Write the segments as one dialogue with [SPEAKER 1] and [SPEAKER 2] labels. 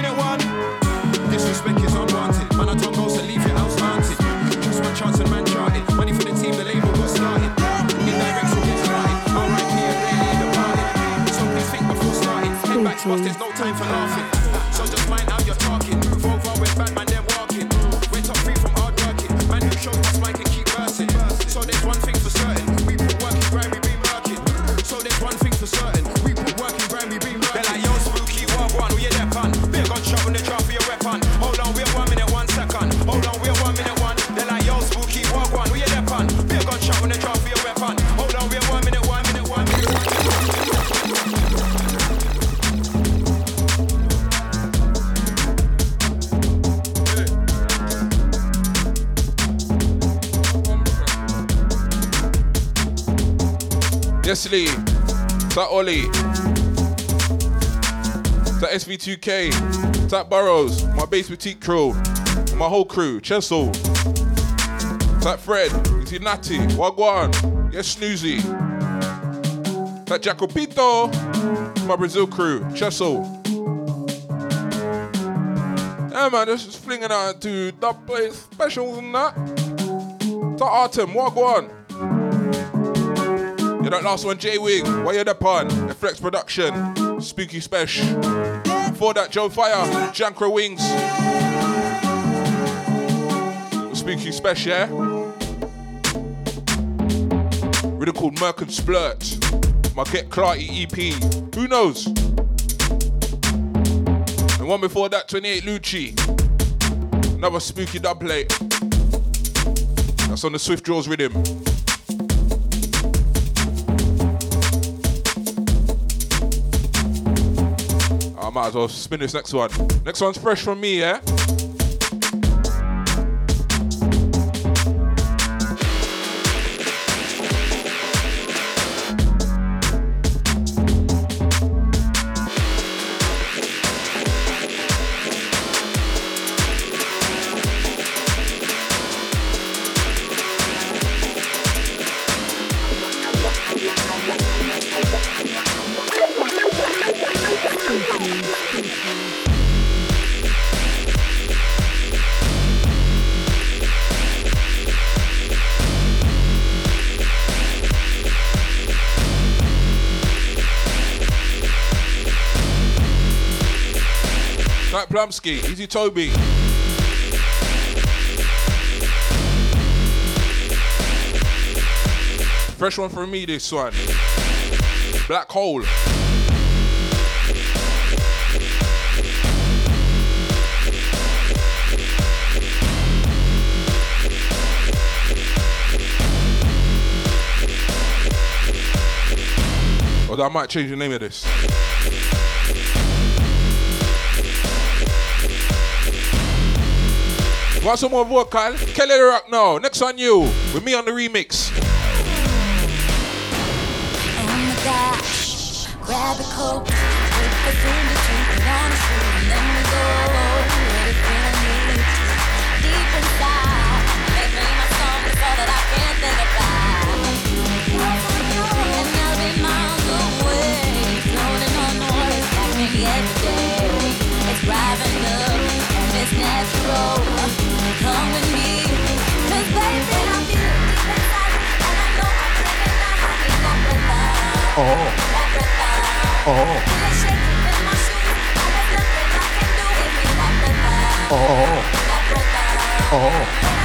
[SPEAKER 1] minute one. Disrespect is unwanted. Man, I don't goes to leave your house haunted. Just my chance and man charted. Money for the team, the label got started. Indirect so get started. R.I.P. and really departed. So please think before starting. Head back to there's no time for laughing.
[SPEAKER 2] That Ollie. That SV2K. That Burrows. My bass boutique crew. My whole crew. Chessel. That Fred. It's Natty. Wagwan. Yes, Snoozy. That Jacopito. My Brazil crew. Chessel. Yeah, man, is flinging out to dub play specials and that. To Artem. Wagwan. That last one, J Wig. Why you the pun? The Flex Production. Spooky Special. Before that, Joe Fire. Jankra Wings. Spooky Special, yeah? Really called Merc and Splurt. My Get Clarty EP. Who knows? And one before that, 28 Lucci. Another spooky dub plate. That's on the Swift Draws rhythm. Might as well spin this next one. Next one's fresh from me, yeah? Plumsky, Easy Toby. Fresh one for me, this one. Black Hole. Oh, Although I might change the name of this. Want some more vocal? Kelly Rock now. Next on you. With me on the remix.
[SPEAKER 3] Life.
[SPEAKER 4] Oh, oh, oh,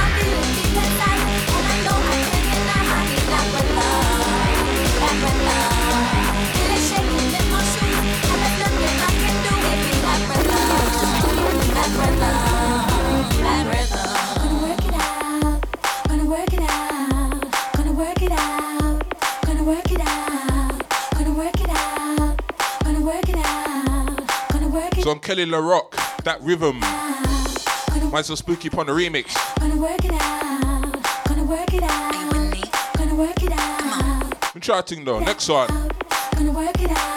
[SPEAKER 2] Kelly LaRock, that rhythm. Mine's so spooky upon the remix.
[SPEAKER 3] Gonna work it out, gonna work it out, gonna work it out.
[SPEAKER 2] I'm charting though. Next one.
[SPEAKER 3] Gonna work it out.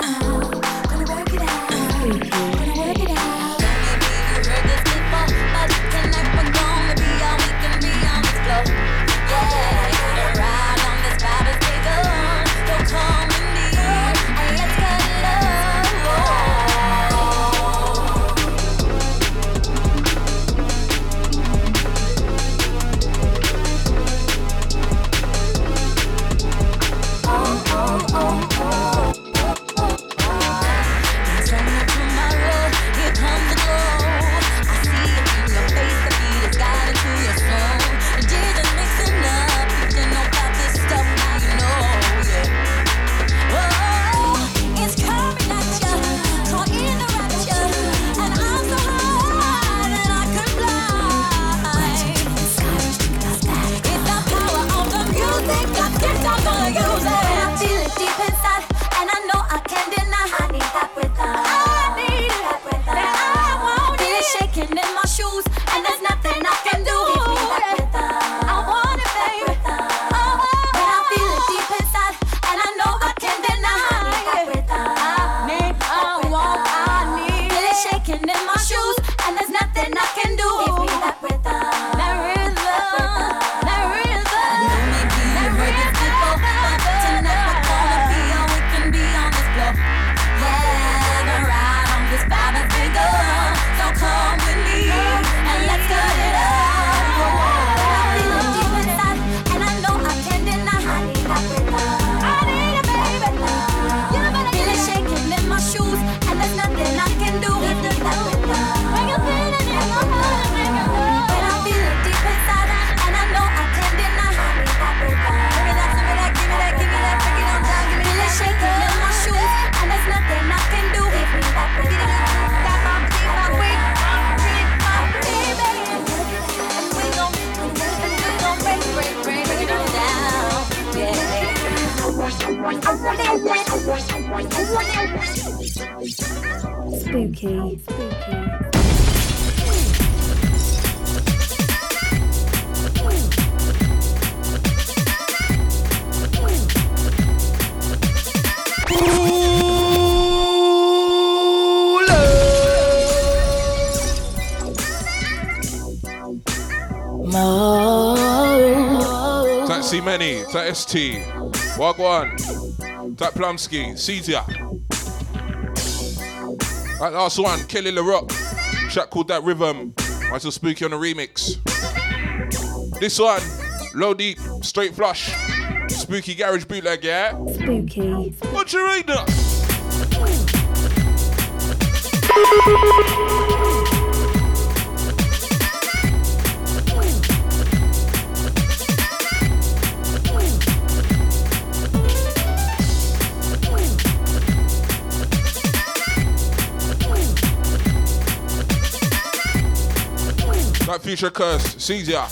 [SPEAKER 3] That
[SPEAKER 2] Many, that ST, Wagwan, that Plumski, Caesar. That last one, Kelly LaRock, track called That Rhythm, I still spooky on the remix. This one, Low Deep, Straight Flush spooky garage bootleg, yeah?
[SPEAKER 5] Spooky.
[SPEAKER 2] What you reading? That future curse, sees ya.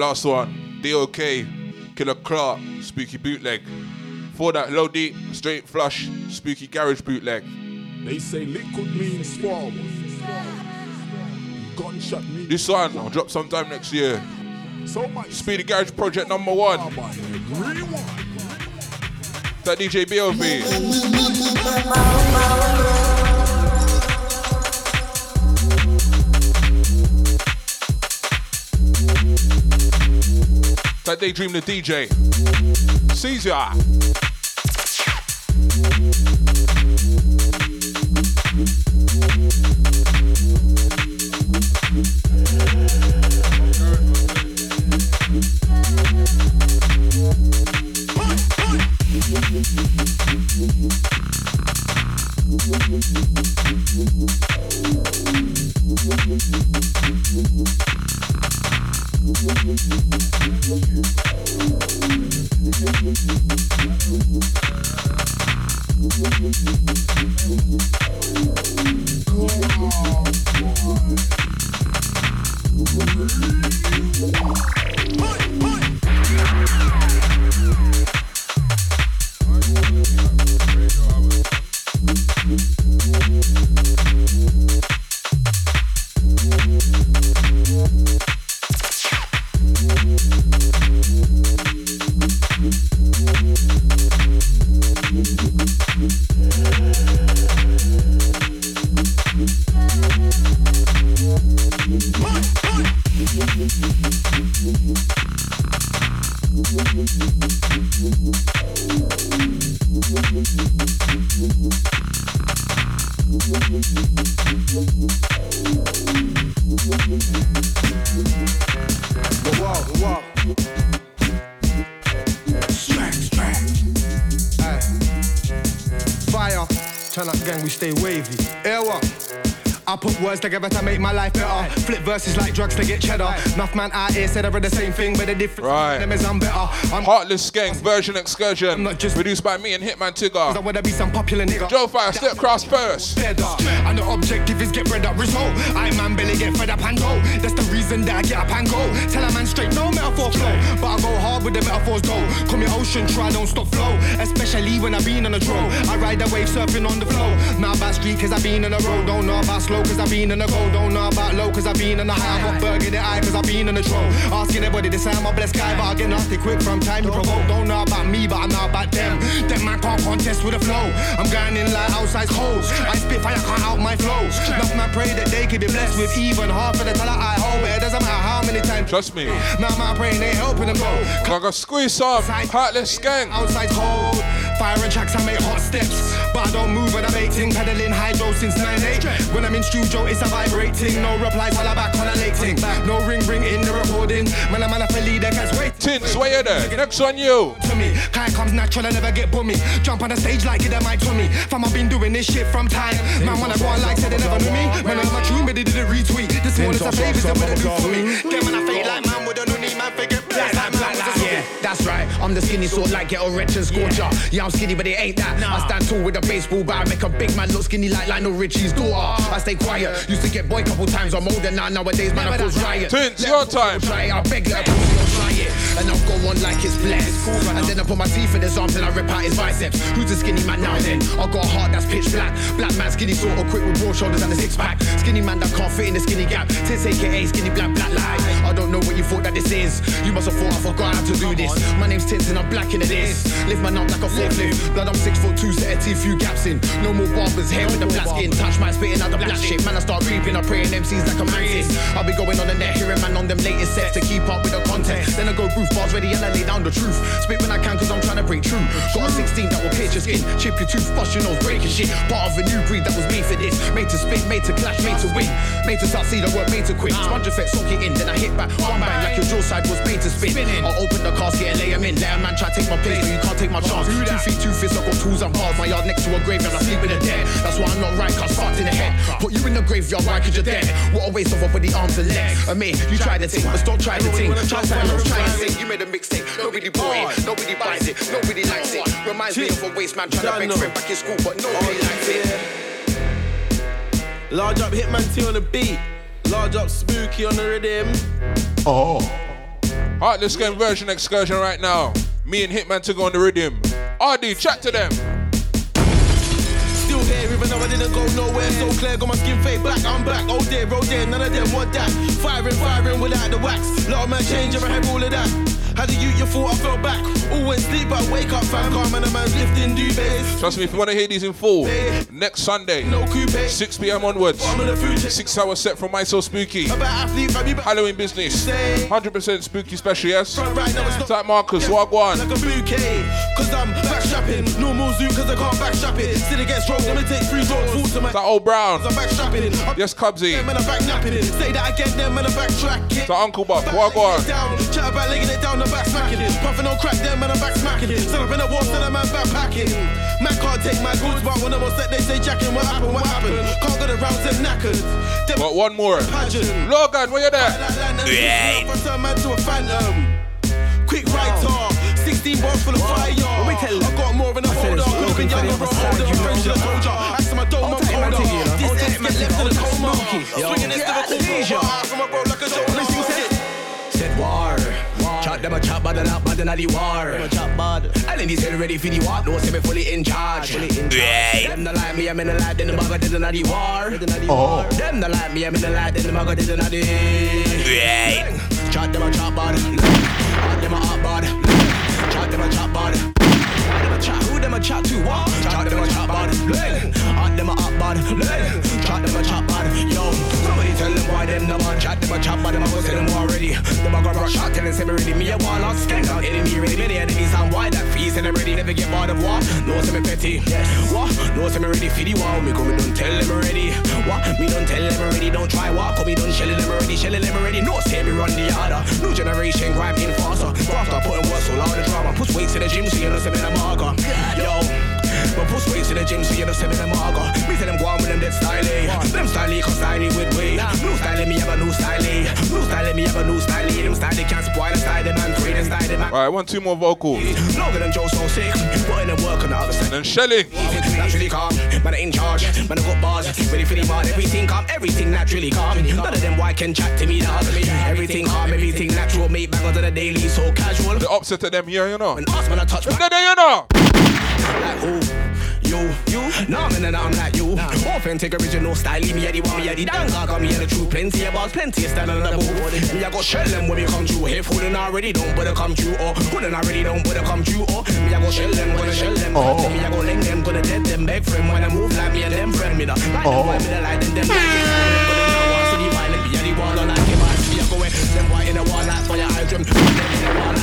[SPEAKER 2] last one, DOK, Killer Clark, Spooky Bootleg. For that, Low Deep, Straight Flush, Spooky Garage Bootleg.
[SPEAKER 6] They say liquid means forward. Gunshot me.
[SPEAKER 2] This one, I'll drop sometime next year.
[SPEAKER 6] So much.
[SPEAKER 2] Speedy Garage Project number one. That DJ BOB. Daydream the DJ. Caesar.
[SPEAKER 7] Verses like drugs to get cheddar. Enough man out here said I read the same thing, but the difference
[SPEAKER 2] Right.
[SPEAKER 7] them is I'm better. I'm
[SPEAKER 2] Heartless Gang version excursion.
[SPEAKER 7] I'm not just-
[SPEAKER 2] Produced by me and Hitman
[SPEAKER 7] I
[SPEAKER 2] Tigger.
[SPEAKER 7] wanna be some popular nigga.
[SPEAKER 2] Joe Fire, step cross first.
[SPEAKER 7] And the objective is get bread up result. I man Billy get fed up and go. That's the reason that I get up and go. Tell a man straight, no metaphor flow. But I go hard with the metaphors though. Come your ocean, try don't stop flow. Especially when I been on a draw. I ride the wave surfing on the flow. Not about street cause I been on the road. Don't know about slow cause I been on the go. Don't know about low cause I been on the high. I got burger the eye cause I been on the troll. Asking everybody to sign my blessed guy. But I get nasty quick from time to provoke. Don't know about me but I know about them. Them man can't contest with the flow. I'm going in like outside hoes. I spit fire, can't out my flow. Enough man pray that they could be blessed with even half of the talent I hold. But it doesn't matter how many times.
[SPEAKER 2] Trust me.
[SPEAKER 7] Now my praying ain't helping them go.
[SPEAKER 2] I got squeeze some. Heartless Gang.
[SPEAKER 7] Outside cold. Fire and tracks, I make hot steps. But I don't move when I'm 18. Pedaling hydro since 9-8. When I'm in studio, it's a vibrating. No replies while I'm back on a late thing. No ring ring in the recording. Man, I'm on a lead, the guys wait.
[SPEAKER 2] Tins, where you there? Next on you.
[SPEAKER 7] To me, kind comes natural, I never get bummy. Jump on the stage like it a mic to me. Fam, I've been doing this shit from time. Man, when I go on like said they never knew me. Man, it's my tune, but they didn't retweet. This one is a favors that would do for me. Them when I fade like man with a noonie, man, figure black like man was a
[SPEAKER 8] Yeah, that's right. I'm the skinny sort like ghetto wretch and scorcher. Yeah, I'm skinny, but it ain't that. I stand tall with a baseball bat. I make a big man look skinny like Lionel Richie's daughter. I stay quiet. Used to get boy couple times. I'm older now. Nowadays, man, I cause riot.
[SPEAKER 2] Tins,
[SPEAKER 8] Let
[SPEAKER 2] your time.
[SPEAKER 8] Try it. I beg let a don't try it. And I'll go on like it's blessed. And then I put my teeth in his arms and I rip out his biceps. Who's the skinny man now then? I got a heart that's pitch black. Black man, skinny sort of quick with broad shoulders and a six pack. Skinny man that can't fit in the skinny gap. Tits aka skinny black black lie. I don't know what you thought that this is. You must have thought I forgot how to do this. My name's and I'm black in this. Lift man up like a forklift. Blood, I'm six foot two, set a teeth, few gaps in. No more barbers, hair with the black skin. Touch my spitting out the black shit. Man, I start reaping, I'm praying MCs like a mantis. I'll be going on the net, hearing man on them latest sets to keep up with the content. Then I go roof bars ready and I lay down the truth. Spit when I can cause I'm trying to break true. Got a 16 that will pierce your skin. Chip your tooth, bust your nose, break your shit. Part of a new breed that was made for this. Made to spit, made to clash, made to win. Made to succeed, I work made to quit. Sponge effect, soak it in, then I hit back. One bang like your jaw side was made to spin. I'll open the casket and lay 'em in. Let a man try to take my place, but you can't take my chance. Two feet, two fists, I got tools and bars. My yard next to a graveyard, I sleep with the dead. That's why I'm not right, cause fucked in the head. Put you in the graveyard, why could you dead? What a waste of up with the arms and legs. I mean, you try the thing, but don't try the thing. Try to try and sing. You made a mixtape, nobody bought it, nobody buys it, nobody likes it. Reminds me of a waste man trying to beg friend back in school, but nobody likes it.
[SPEAKER 9] Large up Hitman T on the beat. Large up Spooky on the rhythm.
[SPEAKER 6] Oh.
[SPEAKER 2] Heartless Gang version excursion right now. Me and Hitman to go on the rhythm. RD, chat to them.
[SPEAKER 9] Still here even though I didn't go nowhere. So clear, got my skin fade black, I'm back. Oh dear, oh dear, none of them want that. Firing, firing without the wax. Lot of man change, ever have all of that. How do you, you thought I fell back? Always sleep, but wake up, fam. Calm and a man's lifting duvets.
[SPEAKER 2] Trust me, if you want to hear these in full, next Sunday,
[SPEAKER 9] No coupe.
[SPEAKER 2] 6 p.m. onwards,
[SPEAKER 9] I'm in the
[SPEAKER 2] six hour set from My So Spooky.
[SPEAKER 9] About athlete, fam, you.
[SPEAKER 2] Halloween business, 100% spooky special, yes?
[SPEAKER 9] Right now it's not
[SPEAKER 2] Type Marcus, Wagwan.
[SPEAKER 9] like a bouquet. Cause I'm backstrapping. Normal zoo, cause I can't backstrap it. Still against road, let me take three doors. Full to my.
[SPEAKER 2] That old Brown.
[SPEAKER 9] I'm backstrapping. I'm
[SPEAKER 2] Yes, Cubsy.
[SPEAKER 9] them and I'm back napping it. Say that again, them and I'm backtracking.
[SPEAKER 2] That Uncle Buck,
[SPEAKER 9] Back
[SPEAKER 2] Wagwan.
[SPEAKER 9] legging it down, chat about legging it down, the back smacking it. Puffing on crack, them and I'm back smacking it. Set up in a war, send a man backpacking. Man can't take my goods, but when I'm on set, they say jacking. What happened? What happened? Can't go the rounds, them knackered. Them
[SPEAKER 2] Got one more.
[SPEAKER 9] pageant.
[SPEAKER 2] Logan, where you there?
[SPEAKER 9] Yeah. Turn man to a phantom. Quick writer, 16 bars full of fire.
[SPEAKER 10] me tell you.
[SPEAKER 9] I got more in the
[SPEAKER 10] I said it's
[SPEAKER 9] Could have been
[SPEAKER 10] Logan
[SPEAKER 9] younger, bro.
[SPEAKER 10] the you know.
[SPEAKER 9] friends, just told ya. Ask my dome, I'm
[SPEAKER 10] take my
[SPEAKER 9] colder.
[SPEAKER 10] thing, you know.
[SPEAKER 9] This
[SPEAKER 10] I'll
[SPEAKER 9] is
[SPEAKER 10] take my
[SPEAKER 9] get
[SPEAKER 10] thing,
[SPEAKER 9] left in a coma.
[SPEAKER 10] take my thing.
[SPEAKER 9] Swinging this the
[SPEAKER 10] Athleisure.
[SPEAKER 9] cool From a bro like a shoulder.
[SPEAKER 10] said, said war. Chat them a chat bad and up bad and a the war. And in this head ready for the war. No say me fully in charge. Them no like me, I'm in the light, then the bugger did another war.
[SPEAKER 6] Oh.
[SPEAKER 10] Them no like me, I'm in the light, then the bugger did another. Chat them a chat bad. Chat them a hot bad. Them a chat bad. Why them a chat? Who them a chat to? What? Chat them a chat bad. Hot them a hot bad. Chat them a chat bad. Yo, somebody tell them why them no man chat them a chat bad. Them a go say them already. Them a go rush out telling them ready. Me a wall out skank out enemy ready. Many enemies and why that feast and them ready. Never get bored of war. No say me petty. What? No say me ready for the war. Me come me don't tell them already. What? Me don't tell them already. Don't try walk. Come me don't shelling them already. Shelling them already. No say me run the order. New generation grime enforcer. After putting work so loud the drama. Push weights in the gym so you know say me the marker. Yo. But push in the gym so you know say me the marker. Me tell them go on with them dead. Them cause with way. New me have a new. New me have a new. Them style can't spoil the. Man the style. Man.
[SPEAKER 2] Alright, one, two more vocals.
[SPEAKER 10] Longer than Joe so sick. Putting them work on the other side.
[SPEAKER 2] And shelling.
[SPEAKER 10] Naturally calm, man I in charge, man I got bars, ready for the man, everything calm, everything naturally calm. None of them why can chat to me, dog. Everything calm, everything natural, made back onto the daily, so casual.
[SPEAKER 2] The opposite of them here, you know.
[SPEAKER 10] When ask when I touch my
[SPEAKER 2] There, there, you know.
[SPEAKER 10] like? You, you, nah, man, and I'm like you. Authentic, original style, me at the one, me at the dang, got me at the truth. Plenty of bars, plenty of style on the board. Me, I got shell them when we come through. If who already don't, but come true, or done already don't, but come true, or me, I go shell them, gonna shell them.
[SPEAKER 6] Oh.
[SPEAKER 10] Me, I go link them, gonna dead them, beg friend when I move like me and them friend me. Like them, why me the light and them, like it, them, but them now want to the be at the like. Me, I go away, them boy in the wall, like fire, I dream. Them in the wall, I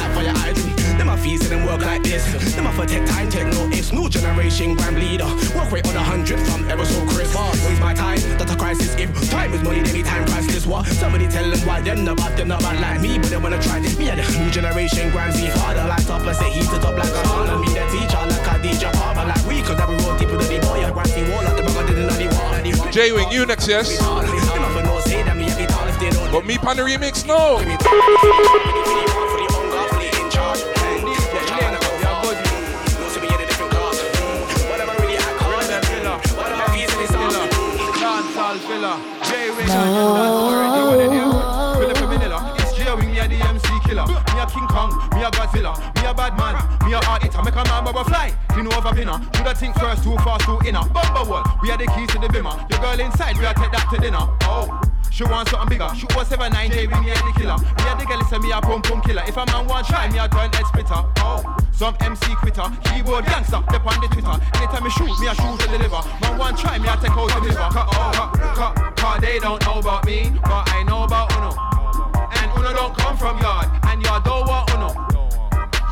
[SPEAKER 10] dream. Them a feast and them work like this. Them a for tech time, take notice. New generation grand leader. Work rate on a hundred from ever so crisp. Waste my time, that's a crisis. If time is money, any time priceless. What? Somebody tell them why them not bad, them not bad like me, but they wanna try this. Me and the new generation grand Z father like top, I say heat it up like a. And be the teacher like a DJ Palmer like we could have a roll deep with the boy. I grand Z wall like the bugger did in the wall.
[SPEAKER 2] J Wing, you next, yes?
[SPEAKER 10] Them a for no say that me every tall if they don't.
[SPEAKER 2] But me pan the remix, no.
[SPEAKER 1] Do? Philip Manila. It's J Wing, me a the MC killer. Me a King Kong, me a Godzilla. Me a bad man, me a hard hitter. Make a man bubble fly. Clean over pinner. Do the think first, too fast, too inner. Bumper wall. We are the keys to the bimmer. Your girl inside, we are take that to dinner. Oh. She want something bigger. Shoot was 7 9 J Wing, me a the killer. Me a the girl, say me a pum pum killer. If a man want try, me a turn head splitter. Oh. Some MC quitter, keyboard gangster, step on the Twitter. Anytime me shoot, me a shoot to deliver. Man want try, me a take out the liver. Cut, oh, cut, cut, cut. They don't know about me, but I know about Uno. And Uno don't come from yard, and yard don't want Uno.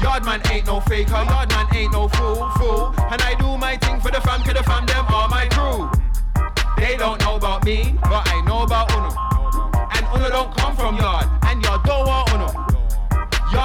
[SPEAKER 1] Yard man ain't no faker, yard man ain't no fool, fool. And I do my thing for the fam, for the fam, them are my crew. They don't know about me, but I know about Uno. And Uno don't come from yard, and yard don't want.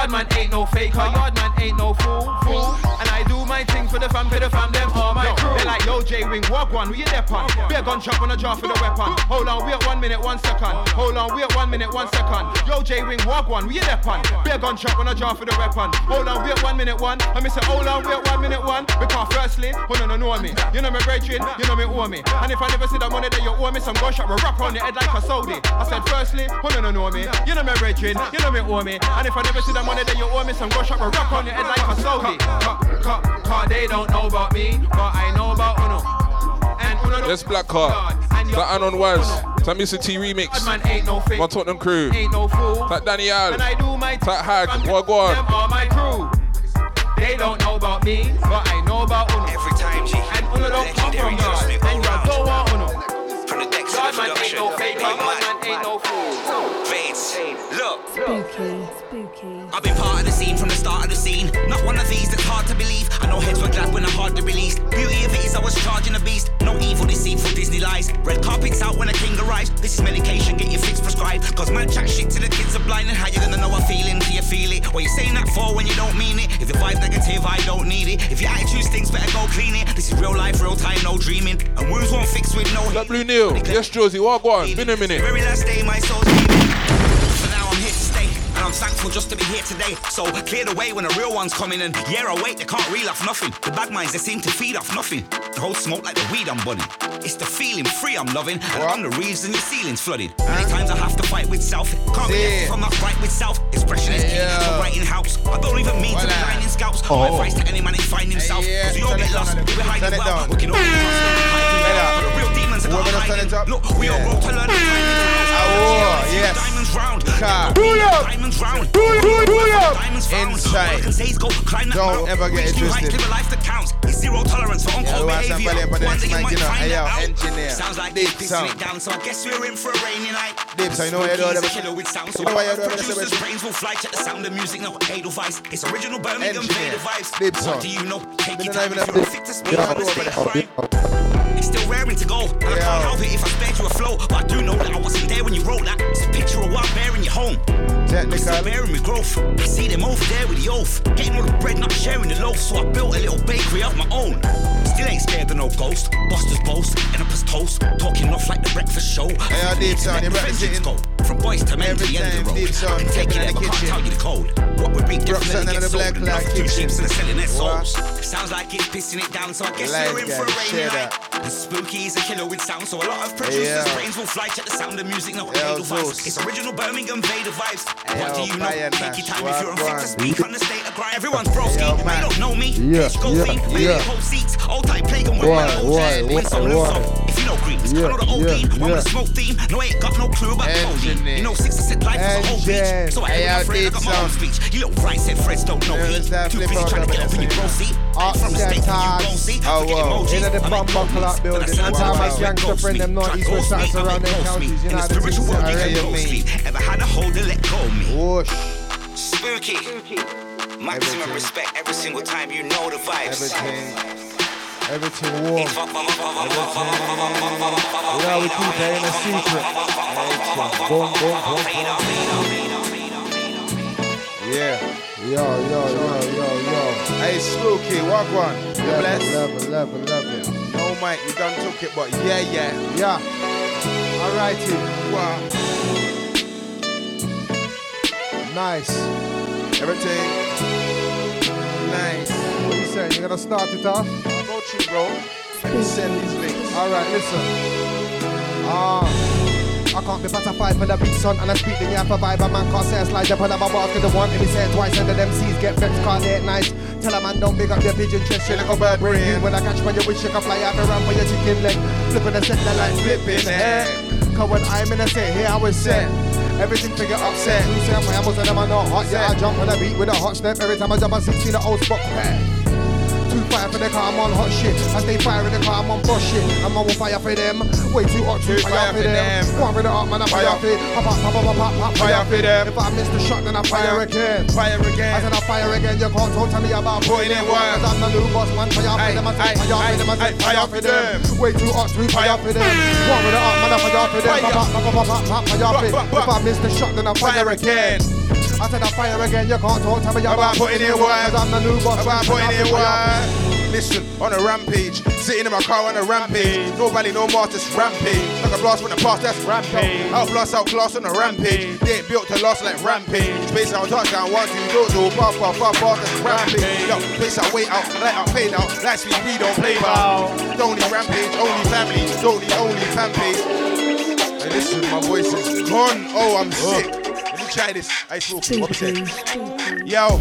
[SPEAKER 1] Yard man ain't no faker, yard man ain't no fool, fool. And I do my thing for the fam, for the fam, them all my crew. They like, yo, J Wing, walk one, we you there, pan? Be a gun chop on a jar for the weapon. Hold on, wait one minute, one second. Hold on, wait one minute, one second. Yo, J Wing, walk one, we you there, pun. Be a gun chop on a jar for the weapon. Hold on, wait one minute, one. I miss it, hold on, wait one minute, one. Because firstly, who no no know me? You know me, brethren, you know me, owe me. And if I never see that money that you owe me, some gunshot will rap on your head like a Saudi. I said, firstly, who no no know me? You know me, brethren, you know me, owe me. And if I never see that money that you owe me, some gunshot will rap on your head like a Saudi. Cut, cut, cut, they don't know about me, but I know about Uno. And
[SPEAKER 2] Yes, Black Car. That Anon Was. That Mr. T remix.
[SPEAKER 1] Man ain't no fake,
[SPEAKER 2] My Tottenham crew.
[SPEAKER 1] ain't no fool.
[SPEAKER 2] That Danny Al.
[SPEAKER 1] And I do my
[SPEAKER 2] That Hag.
[SPEAKER 1] Them
[SPEAKER 2] What go
[SPEAKER 1] Them
[SPEAKER 2] on?
[SPEAKER 1] are my crew. They don't know about me, but I know about Uno.
[SPEAKER 11] Every time, G.
[SPEAKER 1] And Uno don't come from God.
[SPEAKER 11] The start of the scene. Not one of these that's hard to believe. I know heads were glad when I hard to release. Beauty of it is I was charging a beast. No evil, deceitful Disney lies. Red carpets out when a king arrives. This is medication, get your fix prescribed. Cause man chat shit till the kids are blind. And how you gonna know I feel it till you feel it? What you saying that for when you don't mean it? If the vibe negative, I don't need it. If your attitude stinks, better go clean it. This is real life, real time, no dreaming. And wounds won't fix with no
[SPEAKER 2] That Blue Neil. Yes, Josie. What go on? Been a minute.
[SPEAKER 11] very last day, my soul's And I'm thankful just to be here today. So clear the way when the real ones coming. And yeah, I wait, they can't reel off nothing. The bad minds, they seem to feed off nothing. The whole smoke like the weed I'm bunning. It's the feeling free I'm loving. And I'm the reason your ceiling's flooded. Many times I have to fight with self. Can't be left if I'm not right with self. Expression is key.
[SPEAKER 12] Yeah.
[SPEAKER 11] Writing house. I don't even mean to be
[SPEAKER 12] Voila.
[SPEAKER 11] blinding scouts. My
[SPEAKER 12] Oh.
[SPEAKER 11] advice to any man is find himself.
[SPEAKER 12] Yeah,
[SPEAKER 11] Cause we all
[SPEAKER 12] turn
[SPEAKER 11] get lost. We're hiding
[SPEAKER 12] turn it
[SPEAKER 11] well. We can all be lost. Hiding
[SPEAKER 12] Better.
[SPEAKER 11] well. But the real demons are
[SPEAKER 12] We're gonna turn
[SPEAKER 11] hiding.
[SPEAKER 12] it up.
[SPEAKER 11] Look, we all
[SPEAKER 12] Yeah.
[SPEAKER 11] broke to learn the timing.
[SPEAKER 12] Oh, yes.
[SPEAKER 11] Diamonds round.
[SPEAKER 12] Car.
[SPEAKER 11] Diamonds round. Diamonds found.
[SPEAKER 12] Inside.
[SPEAKER 11] All I can say is go climb that
[SPEAKER 12] Don't ever get
[SPEAKER 11] Reach
[SPEAKER 12] it twisted.
[SPEAKER 11] live a life that counts. Zero tolerance for
[SPEAKER 12] Yeah,
[SPEAKER 11] uncle
[SPEAKER 12] we want
[SPEAKER 11] behavior.
[SPEAKER 12] but
[SPEAKER 11] One
[SPEAKER 12] next
[SPEAKER 11] day you
[SPEAKER 12] man,
[SPEAKER 11] might
[SPEAKER 12] know,
[SPEAKER 11] find
[SPEAKER 12] hey,
[SPEAKER 11] that
[SPEAKER 12] yo,
[SPEAKER 11] out.
[SPEAKER 12] engineer.
[SPEAKER 11] Sounds like
[SPEAKER 12] Deep
[SPEAKER 11] they're pissing
[SPEAKER 12] sound.
[SPEAKER 11] it down, so I guess we're in for a rainy night.
[SPEAKER 12] Deep sound, you know what you do,
[SPEAKER 11] Spooky a killer with sound, so
[SPEAKER 12] you know what you do, them-
[SPEAKER 11] producers' brains will fly. Check the sound of music, no Edelweiss. It's original Birmingham
[SPEAKER 12] Engineer.
[SPEAKER 11] Vader vibes. What do you know? Take your time if you're
[SPEAKER 12] the-
[SPEAKER 11] fit to speak
[SPEAKER 12] Yeah,
[SPEAKER 11] on the stage right. It's still raring to go, and I can't help it if I spared you a flow. But I do know that I wasn't there when you wrote that. It's a picture of what I'm bearing your home. I'm still bearing my growth. I see them over there with the oath. Getting all the bread, not sharing the loaf. So I built a little bakery of my own. Still ain't scared of no ghost. Busters boast, Oedipus toast. Talking off like the breakfast show.
[SPEAKER 12] Hey, yo, deep sound, you representing-
[SPEAKER 11] go. From boys to men to the end of
[SPEAKER 12] time
[SPEAKER 11] the road. I can take you
[SPEAKER 12] in
[SPEAKER 11] there,
[SPEAKER 12] the
[SPEAKER 11] but can't tell you the code. What bring definitely
[SPEAKER 12] Representing
[SPEAKER 11] gets
[SPEAKER 12] the black
[SPEAKER 11] for two so they're selling their souls. Sounds like it's pissing it down, so I guess we're in for a rainy night. Spooky is a killer with sound, so a lot of producers'
[SPEAKER 12] Yeah.
[SPEAKER 11] brains will fly. Check the sound of music, no
[SPEAKER 12] Yeah,
[SPEAKER 11] Edelweiss.
[SPEAKER 12] Zeus.
[SPEAKER 11] It's original Birmingham Vader vibes.
[SPEAKER 12] Hey,
[SPEAKER 11] what do you know? Take your time if you're unfit to speak on the state of grind. Everyone's broski,
[SPEAKER 12] yo,
[SPEAKER 11] they don't know me.
[SPEAKER 6] Yeah,
[SPEAKER 11] Pitch go
[SPEAKER 6] yeah, yeah.
[SPEAKER 11] whole seats, old type plague and
[SPEAKER 6] Why,
[SPEAKER 11] one
[SPEAKER 6] why,
[SPEAKER 11] Win some, lose some.
[SPEAKER 6] Why?
[SPEAKER 11] If you know greens, I know the old
[SPEAKER 6] yeah,
[SPEAKER 11] bean, one with the
[SPEAKER 6] yeah.
[SPEAKER 11] smoke theme. No, I ain't got no clue about
[SPEAKER 12] Engineer.
[SPEAKER 11] codeine. You know, six to six life is a whole
[SPEAKER 12] Engine.
[SPEAKER 11] beach. So I
[SPEAKER 12] Hey,
[SPEAKER 11] ain't
[SPEAKER 12] yo,
[SPEAKER 11] afraid, I
[SPEAKER 12] deep
[SPEAKER 11] got my own speech. You little right said Freds don't know
[SPEAKER 12] Yeah,
[SPEAKER 11] heat.
[SPEAKER 12] let's
[SPEAKER 11] Too busy trying to get up in your
[SPEAKER 12] that's
[SPEAKER 11] bro
[SPEAKER 12] it.
[SPEAKER 11] seat. Ain't from the state, you gon' see.
[SPEAKER 12] Oh,
[SPEAKER 11] Forget
[SPEAKER 12] wow.
[SPEAKER 11] emojis.
[SPEAKER 6] In the
[SPEAKER 11] I make
[SPEAKER 6] bum buckle
[SPEAKER 11] goals.
[SPEAKER 6] up building.
[SPEAKER 11] But I
[SPEAKER 6] And
[SPEAKER 11] send
[SPEAKER 6] time
[SPEAKER 11] out
[SPEAKER 6] my
[SPEAKER 11] to
[SPEAKER 6] gangster
[SPEAKER 11] ghost
[SPEAKER 6] friend them north,
[SPEAKER 11] Try
[SPEAKER 6] east,
[SPEAKER 11] ghost
[SPEAKER 6] west,
[SPEAKER 11] me,
[SPEAKER 6] sides
[SPEAKER 11] I
[SPEAKER 6] around
[SPEAKER 11] make
[SPEAKER 6] them
[SPEAKER 11] ghost me.
[SPEAKER 6] counties, you
[SPEAKER 11] In
[SPEAKER 6] know
[SPEAKER 11] the
[SPEAKER 6] the
[SPEAKER 11] spiritual world, you
[SPEAKER 6] I
[SPEAKER 11] can
[SPEAKER 12] hear
[SPEAKER 11] ghost
[SPEAKER 12] me.
[SPEAKER 11] me. Ever had a hold to let go of me.
[SPEAKER 12] Whoosh.
[SPEAKER 11] Spooky. Maximum respect every single time you know the vibes.
[SPEAKER 12] Everything.
[SPEAKER 6] Everything warm.
[SPEAKER 11] It's
[SPEAKER 6] You we keep that in a secret. Boom, boom, boom, boom. Yeah. Yo, yo, yo, yo, yo.
[SPEAKER 12] Hey, Spooky, walk one. You blessed?
[SPEAKER 6] level, level, level.
[SPEAKER 12] No, Mike, you done took it, but yeah, yeah.
[SPEAKER 6] Yeah. Alrighty.
[SPEAKER 12] Wow.
[SPEAKER 6] Nice.
[SPEAKER 12] Everything. Nice.
[SPEAKER 6] What you saying? You're gonna start it off?
[SPEAKER 12] Go through, bro. Send these links.
[SPEAKER 6] Alright, listen. Ah. I can't be pacified for the beat, son, and I speak the yeah for vibe. A man can't say I slide up my bars, cause the one if he say it twice, and the MCs get vexed, cause they ain't nice. Tell a man don't big up your pigeon chest, shit like a bird brain. You when I catch when you wish you can fly out around for your chicken leg. Flipping the set, light flipping head. Cause when I'm in a set, here I was set. Everything figure upset. You say I'm most of them are not hot. Yeah, I jump on the beat with a hot step. Every time I jump, I 16 the old spot. Too fire for the car, I'm on hot shit. I stay fire in the car, I'm on boss shit. I'm on fire for them. Way too hot, too fire, for them. One with the up, man, I fire for it. Pop, pop, pop, pop, pop, pop, fire for them. If I miss the shot, then I fire again.
[SPEAKER 12] Fire again.
[SPEAKER 6] I said I fire again, you can't talk to me about
[SPEAKER 12] Putting
[SPEAKER 6] putting
[SPEAKER 12] in
[SPEAKER 6] in work. I'm the new boss, man, fire for them. I say fire for them, I say fire for them. Way too hot, too fire for them. With the up, man, I fire for them. Pop, pop, pop, pop, pop, fire for it. If I miss the shot, then I fire
[SPEAKER 12] Fire
[SPEAKER 6] again. I said I fire again, you can't talk to me about
[SPEAKER 12] putting in work.
[SPEAKER 6] Cause I'm the new boss,
[SPEAKER 12] About
[SPEAKER 6] man,
[SPEAKER 12] putting
[SPEAKER 6] fire
[SPEAKER 12] in
[SPEAKER 6] for them.
[SPEAKER 12] work. Listen, on a rampage. Sitting in my car on a rampage. No valley, no mars, just rampage. Like a blast from the past, that's rampage. Out blast, out class on a rampage. They ain't built to last like rampage. Space out, touchdown, one, two, do, do, pop, pop, pop, pop, that's rampage. Yo, place out, wait out, light out, paid out. Light speed, we don't play about. Don't need rampage, only family. Don't need only fanpage. Hey, listen, my voice is gone. Oh, I'm sick. Let me try this. I smoke. What we say?
[SPEAKER 5] Spooky, spooky.
[SPEAKER 12] Yo,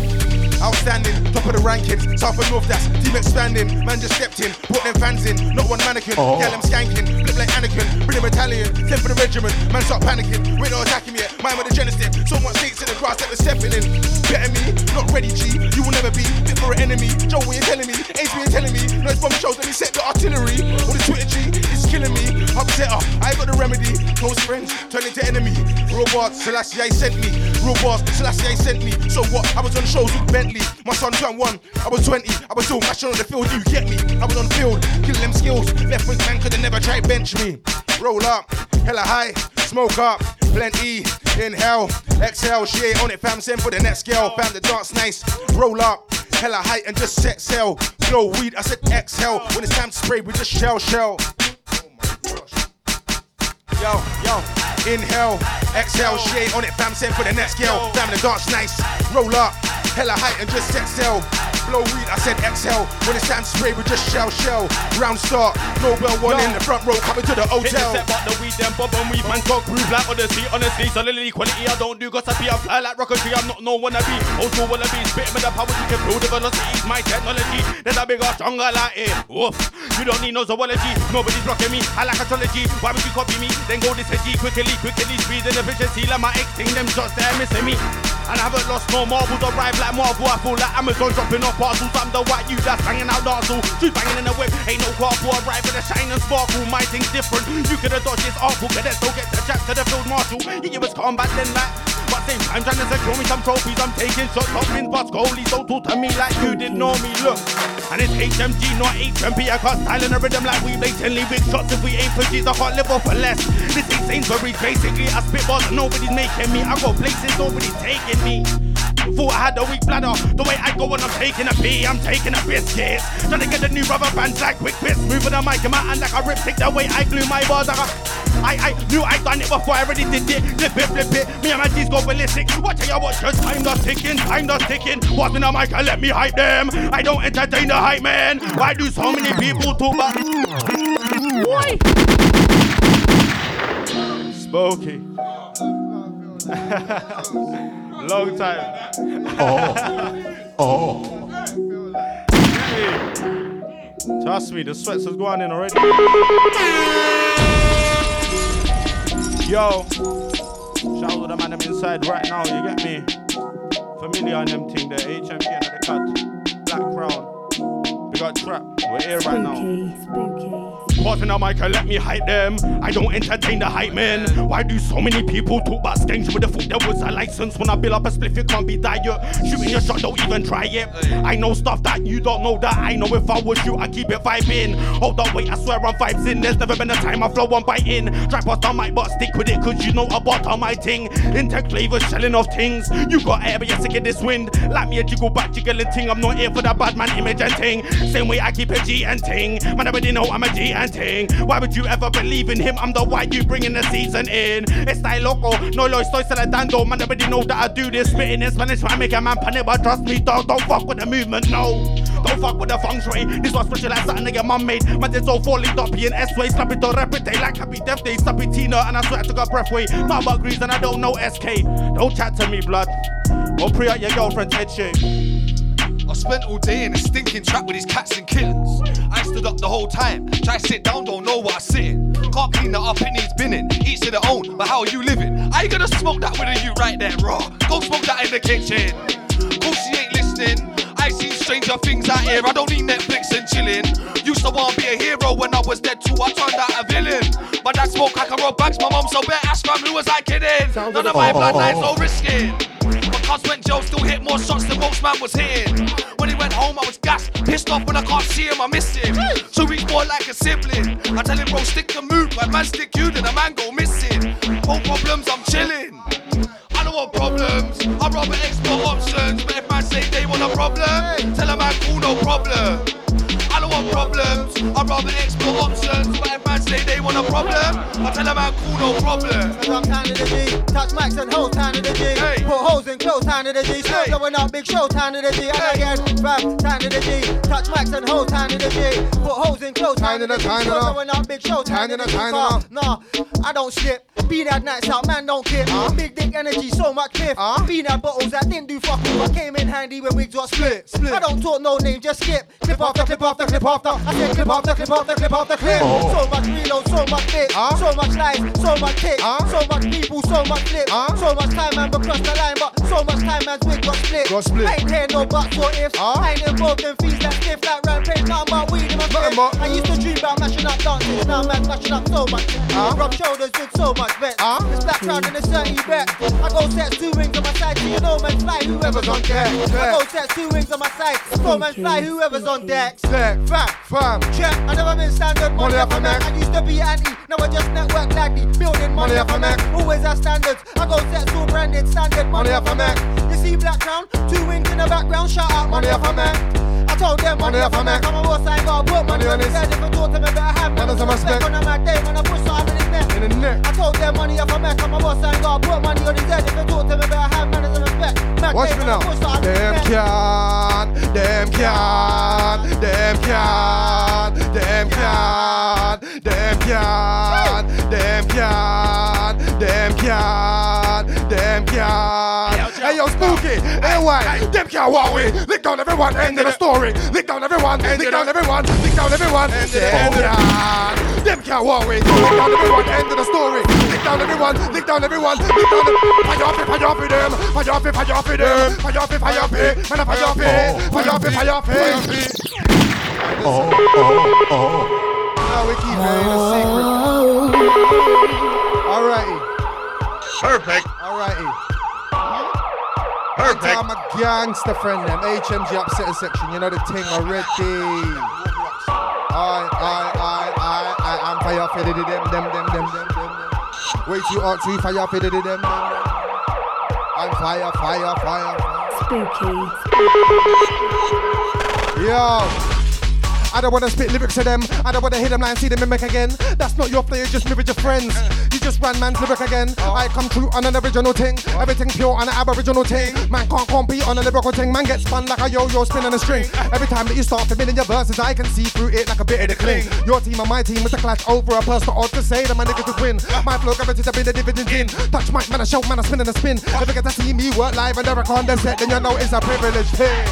[SPEAKER 12] outstanding, top of the rankings. South and North, that's team expanding. Man just stepped in, brought them fans in, not one mannequin.
[SPEAKER 2] Oh.
[SPEAKER 12] I'm skanking, flip like Anakin, bring them Italian, send for the regiment. Man start panicking, wait, not attacking me yet. Mine with the genesis, so much snakes in the grass that they're stepping in. Better me, not ready, G. You will never be fit for an enemy. Joe, what you telling me? Ace me telling me. No, it's from shows, let me set the artillery. Or the Twitter G, killing me. Upset her, I got the remedy. Close friends, turn into enemy. Robot, Selassie, sent me. Robot, Selassie, sent me. So what? I was on shows with Bentley. My son turned one, I was 20. I was still mashing on the field, you get me. I was on field, killing them skills. Left wing man could have never tried bench me. Roll up, hella high, smoke up, plenty. Inhale, exhale, she ain't on it, fam. Send for the next girl, fam. The dance nice. Roll up, hella height and just set sail. Blow weed, I said exhale. When it's time to spray, we just shell shell. Yo, yo, inhale, exhale, ain't on it, fam. Send for the next girl, fam. The dance nice. Roll up, hella height and just sail. Blow weed, I said exhale. When it's time to spray, we just shell shell. Round start, Nobel one in the front row, coming to the hotel.
[SPEAKER 13] set, but the weed, them bob and weed, man, talk groove like Odyssey. Honestly, solidity, quality, I don't do gossipy. I fly like rocketry, I'm not no wannabe. Old school wannabe, spit with the power, you can feel the velocity. My technology, then I big up stronger like it. Woof, you don't need no zoology. Nobody's blocking me. I like astrology. Why would you copy me? Then go this edgy, quickly, quickly, speed and efficiency. Like my ex thing, them shots there missing me. And I haven't lost no marbles, arrive like Marvel. I feel like Amazon dropping off parcels. I'm the white you that's banging out dancehall. Shoes banging in the whip, ain't no carpool. Arrive with a shine and sparkle. My thing's different. You could have dodged this awful. Cadets don't get the jack to the field marshal. Yeah, it was combat then like. But same time trying to secure me some trophies. I'm taking shots off in but goalies. Don't talk to me like you didn't know me. Look. And it's HMG, not HMP. I can't style in a rhythm like we blatantly big shots. If we ain't for G's, I can't live off for less. This ain't Sainsbury's, basically. I spit bars and nobody's making me. I got places, nobody's taking me. Thought I had a weak bladder. The way I go when I'm taking a pee, I'm taking a biscuit. Trying to get the new rubber bands like quick piss. Moving the mic in my hand like a ripstick. The way I glue my bars like a. I, I knew I done it before I already did it. Flip it, flip it. Me and my G's go ballistic. Watch how you watch us. Time the ticking, time the ticking. Watch me the mic and let me hype them. I don't entertain the hype man. Why do so many people talk about? Why? Spooky. Long time.
[SPEAKER 2] Oh. oh. Oh.
[SPEAKER 13] Trust me, the sweats has gone in already. Yo, shout out to the man them inside right now, you get me? Familiar on them thing, the HMP and the cut, Black Crown. We got trap, we're here right now.
[SPEAKER 5] Spooky, spooky.
[SPEAKER 13] Pause in the mic and let me hype them. I don't entertain the hype men. Why do so many people talk about stench with the foot? There was a license when I build up a spliff, it can't be diet. Shooting your shot, don't even try it. I know stuff that you don't know that I know if I was you, I keep it vibing. Hold on, wait, I swear I'm vibes in. There's never been a time I flow one bite in. Try bust on my butt, stick with it, cause you know I bought on my ting. Intake flavors, shelling off things. You got air, but you're sick of this wind. Like me a jiggle back, jiggling ting. I'm not here for the bad man image and ting. Same way I keep a G and ting. Man, I already know I'm a G and Why would you ever believe in him? I'm the white you bringing the season in. It's Estay loco, no lo estoy celebrando. Man, already know that I do this. Spitting in Spanish, I make a man panic, but trust me, dog. Don't fuck with the movement, no. Don't fuck with the feng shui. This was special like something nigga mum made. My it's all falling doppy and S-way. Slap it to like happy death day. Stop it, Tina, and I swear I took a breath away. Talk about grease and I don't know SK. Don't chat to me, blood. Or pre out your girlfriend's head shape.
[SPEAKER 14] I spent all day in a stinking trap with these cats and kittens. I stood up the whole time. Try sit down, don't know what I sit in. Can't clean that up, it needs binning. Each to their own, but how are you living? Are you gonna smoke that with a you right there, raw? Go smoke that in the kitchen. Course she ain't listening. I seen stranger things out here. I don't need Netflix and chilling. Used to wanna be a hero when I was dead too. I turned out a villain. But that smoke I can rob bags. My mom so bad. Ask fam, who was I kidding? None of my bloodlines, no risking. Cuz went jail, still hit more shots than most man was hitting. When he went home, I was gassed, pissed off when I can't see him, I miss him. So he's more like a sibling. I tell him, bro, stick to move, my man stick you, then a man go missing. No problems, I'm chilling. I don't want problems. I'd rather explore options, but if man say they want a problem, tell a man cool, no problem. I don't want problems. I'd rather explore options, but if man say they want want a problem? I tell a man, cool, no problem.
[SPEAKER 15] Drop time to the G, touch mics and hold time to the G.
[SPEAKER 14] Hey.
[SPEAKER 15] Put holes in clothes time to the G. Still
[SPEAKER 14] Hey.
[SPEAKER 15] blowing up big show time to the G. And again, rap time to the G, touch mics and hold time to the G. Put holes in clothes time to the G.
[SPEAKER 6] Time to
[SPEAKER 15] Still blowing up big show time to the G. Nah, I don't slip. Be that nights out, man, don't kip. Big dick energy, so much piff. Be that bottles that didn't do fucking, but came in handy when wigs got split. split. I don't talk no name, just skip. Clip after clip after clip after. I said clip after clip after clip after clip.
[SPEAKER 6] Oh.
[SPEAKER 15] So much reload, so much bit, so much lies, so much tick, so much people, so much flip, so much time man but cross the line, but so much time man's wig got split.
[SPEAKER 6] Got split.
[SPEAKER 15] I ain't hear no buts or ifs. I ain't involved in fees that stiff like rampage, nothing but weed in my
[SPEAKER 6] but-
[SPEAKER 15] I used to dream about mashing up dances, now man's mashing up so much. Rub shoulders with so much vet. This black crown in a certain bet. I go sets two wings on my side, so you know man fly whoever's on deck. I go sets two wings on my side, so man fly whoever's on deck.
[SPEAKER 6] Deck.
[SPEAKER 15] Fam, check. I never been standard money,
[SPEAKER 6] Money
[SPEAKER 15] off a Mac. I used to be anti, now I just network laggy. Building money,
[SPEAKER 6] Money
[SPEAKER 15] off a Mac. Always have standards. I go set all branded, standard money,
[SPEAKER 6] Money
[SPEAKER 15] off a Mac. You see black crown, two wings in the background. Shout out money,
[SPEAKER 6] Money
[SPEAKER 15] off a Mac. I told them money,
[SPEAKER 6] Money
[SPEAKER 15] off a
[SPEAKER 6] off a
[SPEAKER 15] Mac.
[SPEAKER 6] Mac.
[SPEAKER 15] I'm a boss, I got put money
[SPEAKER 6] Money
[SPEAKER 15] on his head. If I talk to me, better have
[SPEAKER 6] Man,
[SPEAKER 15] manners
[SPEAKER 6] some
[SPEAKER 15] and respect.
[SPEAKER 6] respect.
[SPEAKER 15] On mad day, man, I push something in his neck.
[SPEAKER 6] In the neck.
[SPEAKER 15] I told them money off a Mac. I'm a boss, I got put money on his head. If I talk to me, better have respect.
[SPEAKER 6] Watch me now.
[SPEAKER 15] push something in his
[SPEAKER 6] Them can, them can, them can, them can, them can, them can, them can, them can. Hey yo, spooky, hey why? Them can what we? Lick down everyone, end of the story. Lick down everyone, lick down everyone, lick down everyone. Them can, them can what we? Lick down everyone, end of the story. Lick down everyone, lick down everyone, lick down them. Fire off it, fire off it, them. Fire off it, fire off it, them. Fire off it, fire off it. Man, fire off it, fire off it, fire off it.
[SPEAKER 16] Oh, oh, oh.
[SPEAKER 6] Now we keep it a secret. Oh. Alrighty,
[SPEAKER 14] Perfect.
[SPEAKER 6] alrighty.
[SPEAKER 14] Perfect.
[SPEAKER 6] I'm a gangster friend, them. HMG upsetter section, you know the thing already. I, I, I, I, I, I'm fire for the them, them, them, them, them, them, them. Way too hot, too fire for the them, them, them. I'm fire, fire, fire, fire.
[SPEAKER 5] Spooky.
[SPEAKER 6] Yo. I don't wanna spit lyrics to them. I don't wanna hear them line, see them mimic again. That's not your play, you just mirror your friends. You just ran man's lyric again. I come through on an original thing. Everything pure on an aboriginal thing. Man can't compete on a lyrical thing. Man gets spun like a yo-yo spinning a string. Every time that you start familiar your verses, I can see through it like a bit of the cling. Your team and my team is a clash over a personal odd to say that my niggas would win. My flow gravity to be the dividend in. Touch mic, man, I shout, man, I spin and a spin. If you get to see me work live and never on the set, then you know it's a privilege thing.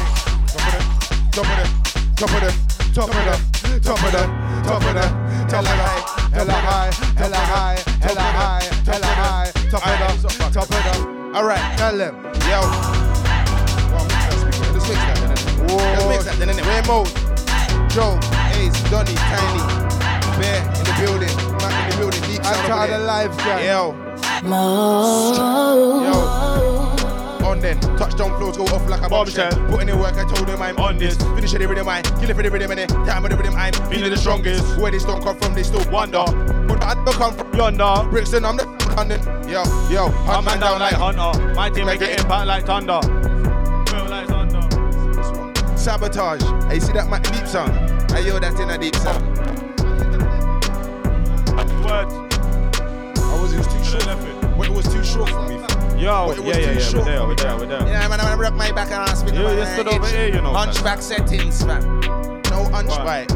[SPEAKER 6] Top of the, top of the, top of the, top of the, top of the, top of the, hella high, hella high, hella high, hella high, top of the, top of the. All right, tell them, yo.
[SPEAKER 12] Let's mix that then. Let's mix that then, innit?
[SPEAKER 6] Remo,
[SPEAKER 12] Joe, Ace, Donny, Tiny, Bear in the building, Mac in the building, Deep
[SPEAKER 6] I'm
[SPEAKER 12] Sound over
[SPEAKER 6] tired
[SPEAKER 12] there.
[SPEAKER 6] of life, gang.
[SPEAKER 12] Yo, yo. On then, touchdown flows go off like a bombshell.
[SPEAKER 13] Bombshell.
[SPEAKER 12] Putting in work, I told them I'm on this. Finish it, the rhythm, I kill it for the rhythm, and time of the rhythm, I'm feeling the strongest. Where they don't come from, they still wonder. But I don't come from
[SPEAKER 13] Yonder.
[SPEAKER 12] Brixton, I'm the London. Yo, yo,
[SPEAKER 13] I'm man down like Hunter. My team make it impact like thunder. Like thunder.
[SPEAKER 12] Sabotage. Hey, you see that my deep sound? I yo that in a deep sound.
[SPEAKER 13] Words.
[SPEAKER 12] I was it was too short. Well, it was too short for me.
[SPEAKER 13] Yo,
[SPEAKER 12] Well, it was
[SPEAKER 13] yeah, yeah, yeah. We're there, we're there, we're there.
[SPEAKER 12] Yeah, man, I'm gonna rock my back and I'll speak
[SPEAKER 13] You you stood over here, you know.
[SPEAKER 12] Hunchback settings, man. No hunchback.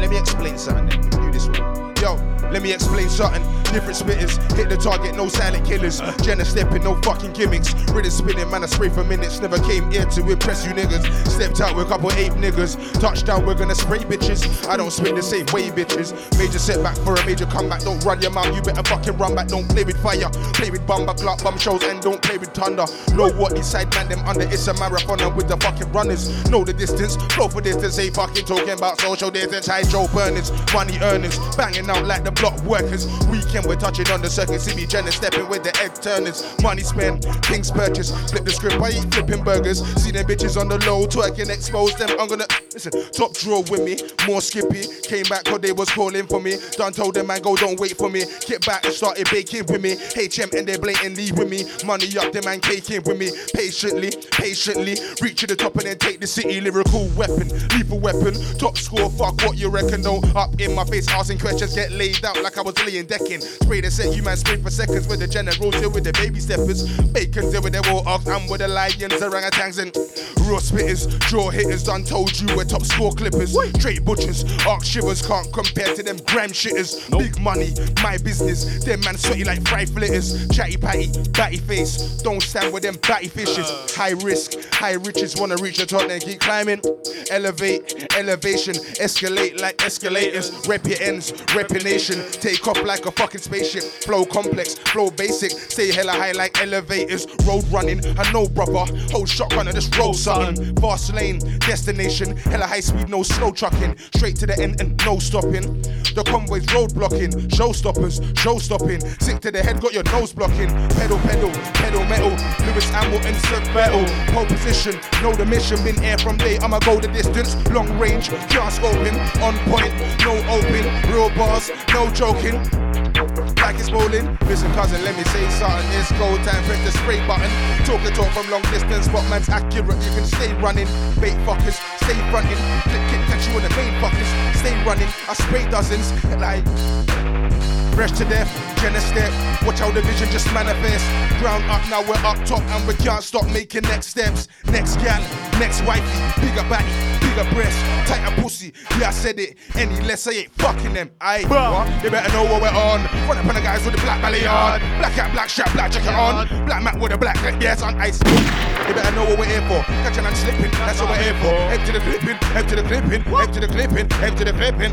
[SPEAKER 12] Let me explain something. Then. Let me do this one. Yo, let me explain something. Different spitters, hit the target, no silent killers. Jenna stepping, no fucking gimmicks. Ready spinning, man, I spray for minutes. Never came here to impress you niggas. Stepped out with a couple ape niggas. Touchdown, we're gonna spray bitches. I don't spit the same way, bitches. Major setback for a major comeback. Don't run your mouth, you better fucking run back. Don't play with fire. Play with bumper clock, bum shows, and don't play with thunder. Know what inside man, them under. It's a marathon and with the fucking runners. Know the distance, flow for distance. Ain't fucking talking about social distance. High Joe burners, money earners. Banging out like the block workers. Weekend Then we're touching on the circuit, see me Jenner stepping with the egg turners. Money spent, things purchased, flip the script, I eat flipping burgers. See them bitches on the low, twerking, expose them. I'm gonna listen, top draw with me, more skippy. Came back cause they was calling for me. Done told them man go, don't wait for me. Get back and started baking with me. HM and they blatantly with me. Money up, them man caking with me. Patiently, patiently, reach to the top and then take the city. Lyrical weapon, lethal weapon. Top score, fuck what you reckon. though. up in my face, asking questions, get laid out like I was laying decking. Spray the set, you man spray for seconds with the general deal with the baby steppers. Bacon deal with the war ox, I'm with the lions, orangutans, and raw spitters. Draw hitters, done told you we're top score clippers. Straight butchers, arc shivers, can't compare to them gram shitters. Big money, my business. Them man sweaty like fry flitters. Chatty patty, batty face. Don't stand with them batty fishes. Uh. High risk, high riches, wanna reach the top, then keep climbing. Elevate, elevation, escalate like escalators. Rep your ends, rep your nation. Take off like a fucking spaceship. Flow complex, flow basic. Stay hella high like elevators. Road running, I know brother. Hold shotgun and just roll something. Fast lane, destination. Hella high speed, no slow trucking. Straight to the end and no stopping. The convoy's road blocking. Show stoppers, show stopping. Sick to the head, got your nose blocking. Pedal, pedal, pedal metal. Lewis Hamilton, Sir Battle. Pole position, know the mission. Been air from day, I'ma go the distance. Long range, can't. On point, no open. Real bars, no joking. Like it's rolling. Listen, cousin, let me say something. It's go time. Press the spray button. Talk the talk from long distance, but man's accurate. You can stay running. Bait fuckers, stay fronting. Click, kick, catch you in the main fuckers. Stay running. I spray dozens. Like. Fresh to death, Jenna step. Watch how the vision just manifests. Ground up, now we're up top and we can't stop making next steps. Next gal, next wifey, bigger body, bigger breast, tighter pussy. Yeah, I said it. Any less, I ain't fucking them. Aye, what? They better know what we're on. Run up on the guys with the black belly on. Black hat, black strap, black jacket on. Black mat with a black neck, yes, on ice. They better know what we're here for. Catching and slipping, that's what we're here for. Empty the clipping, empty the clipping, empty the clipping, empty the clipping.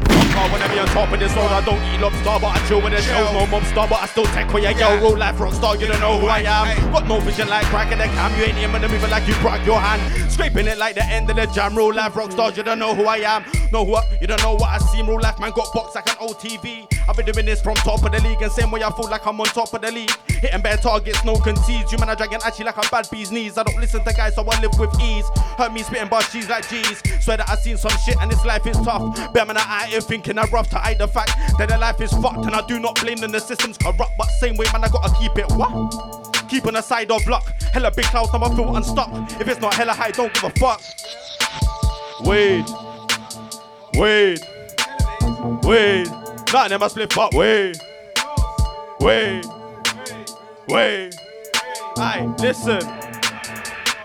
[SPEAKER 13] When I be on top of this road, I don't eat lobster, but I chill with the show. No mobster, but I still take for your girl. Roll life rock star, you don't know who I am. Got no vision like cracking the cam. You ain't even it like you crack your hand. Scraping it like the end of the jam. Roll life rock stars, you don't know who I am. Know who I, you don't know what I seem. Roll life man got boxed like an old TV. I've been doing this from top of the league, and same way I feel like I'm on top of the league. Hitting bare targets, no concedes. You man are dragging actually like I'm bad bees knees. I don't listen to guys, so I live with ease. Heard me spitting bars, she's like G's. Swear that I seen some shit and this life is tough. Bear man, I out here thinking I'm rough to hide the fact that the life is fucked, and I do not blame them. The corrupt, but same way, man, I gotta keep it what? Keep on the side of luck. Hella big clouds, now I feel unstuck. If it's not hella high, don't give a fuck. Wait, wait, wait. Nah, a split fuck. Wait, wait, wait. Aye, listen.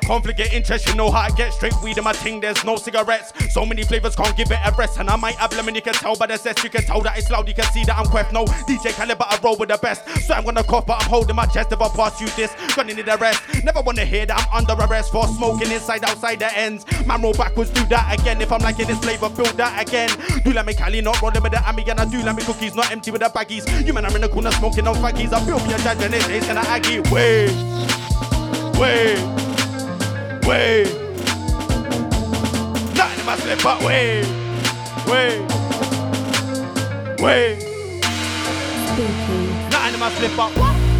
[SPEAKER 13] Conflict get interest, you know how I get straight weed in my ting. There's no cigarettes, so many flavors can't give it a rest. And I might have lemon, you can tell by the zest. You can tell that it's loud, you can see that I'm quest. No DJ caliber, I roll with the best. So I'm gonna cough, but I'm holding my chest. If I pass you this, gonna need the rest. Never wanna hear that I'm under arrest for smoking inside, outside the ends. Man, roll backwards, do that again. If I'm liking this flavor, build that again. Do let me Cali, not rolling with the Ami, and I do let me cookies, not empty with the baggies. You man, I'm in the corner smoking on faggies. I feel me a judge and it tastes kinda aggy. Wait, wait. Wait. Nothing in my slip, but wait. Wait. Wait. Nothing in my slip, what?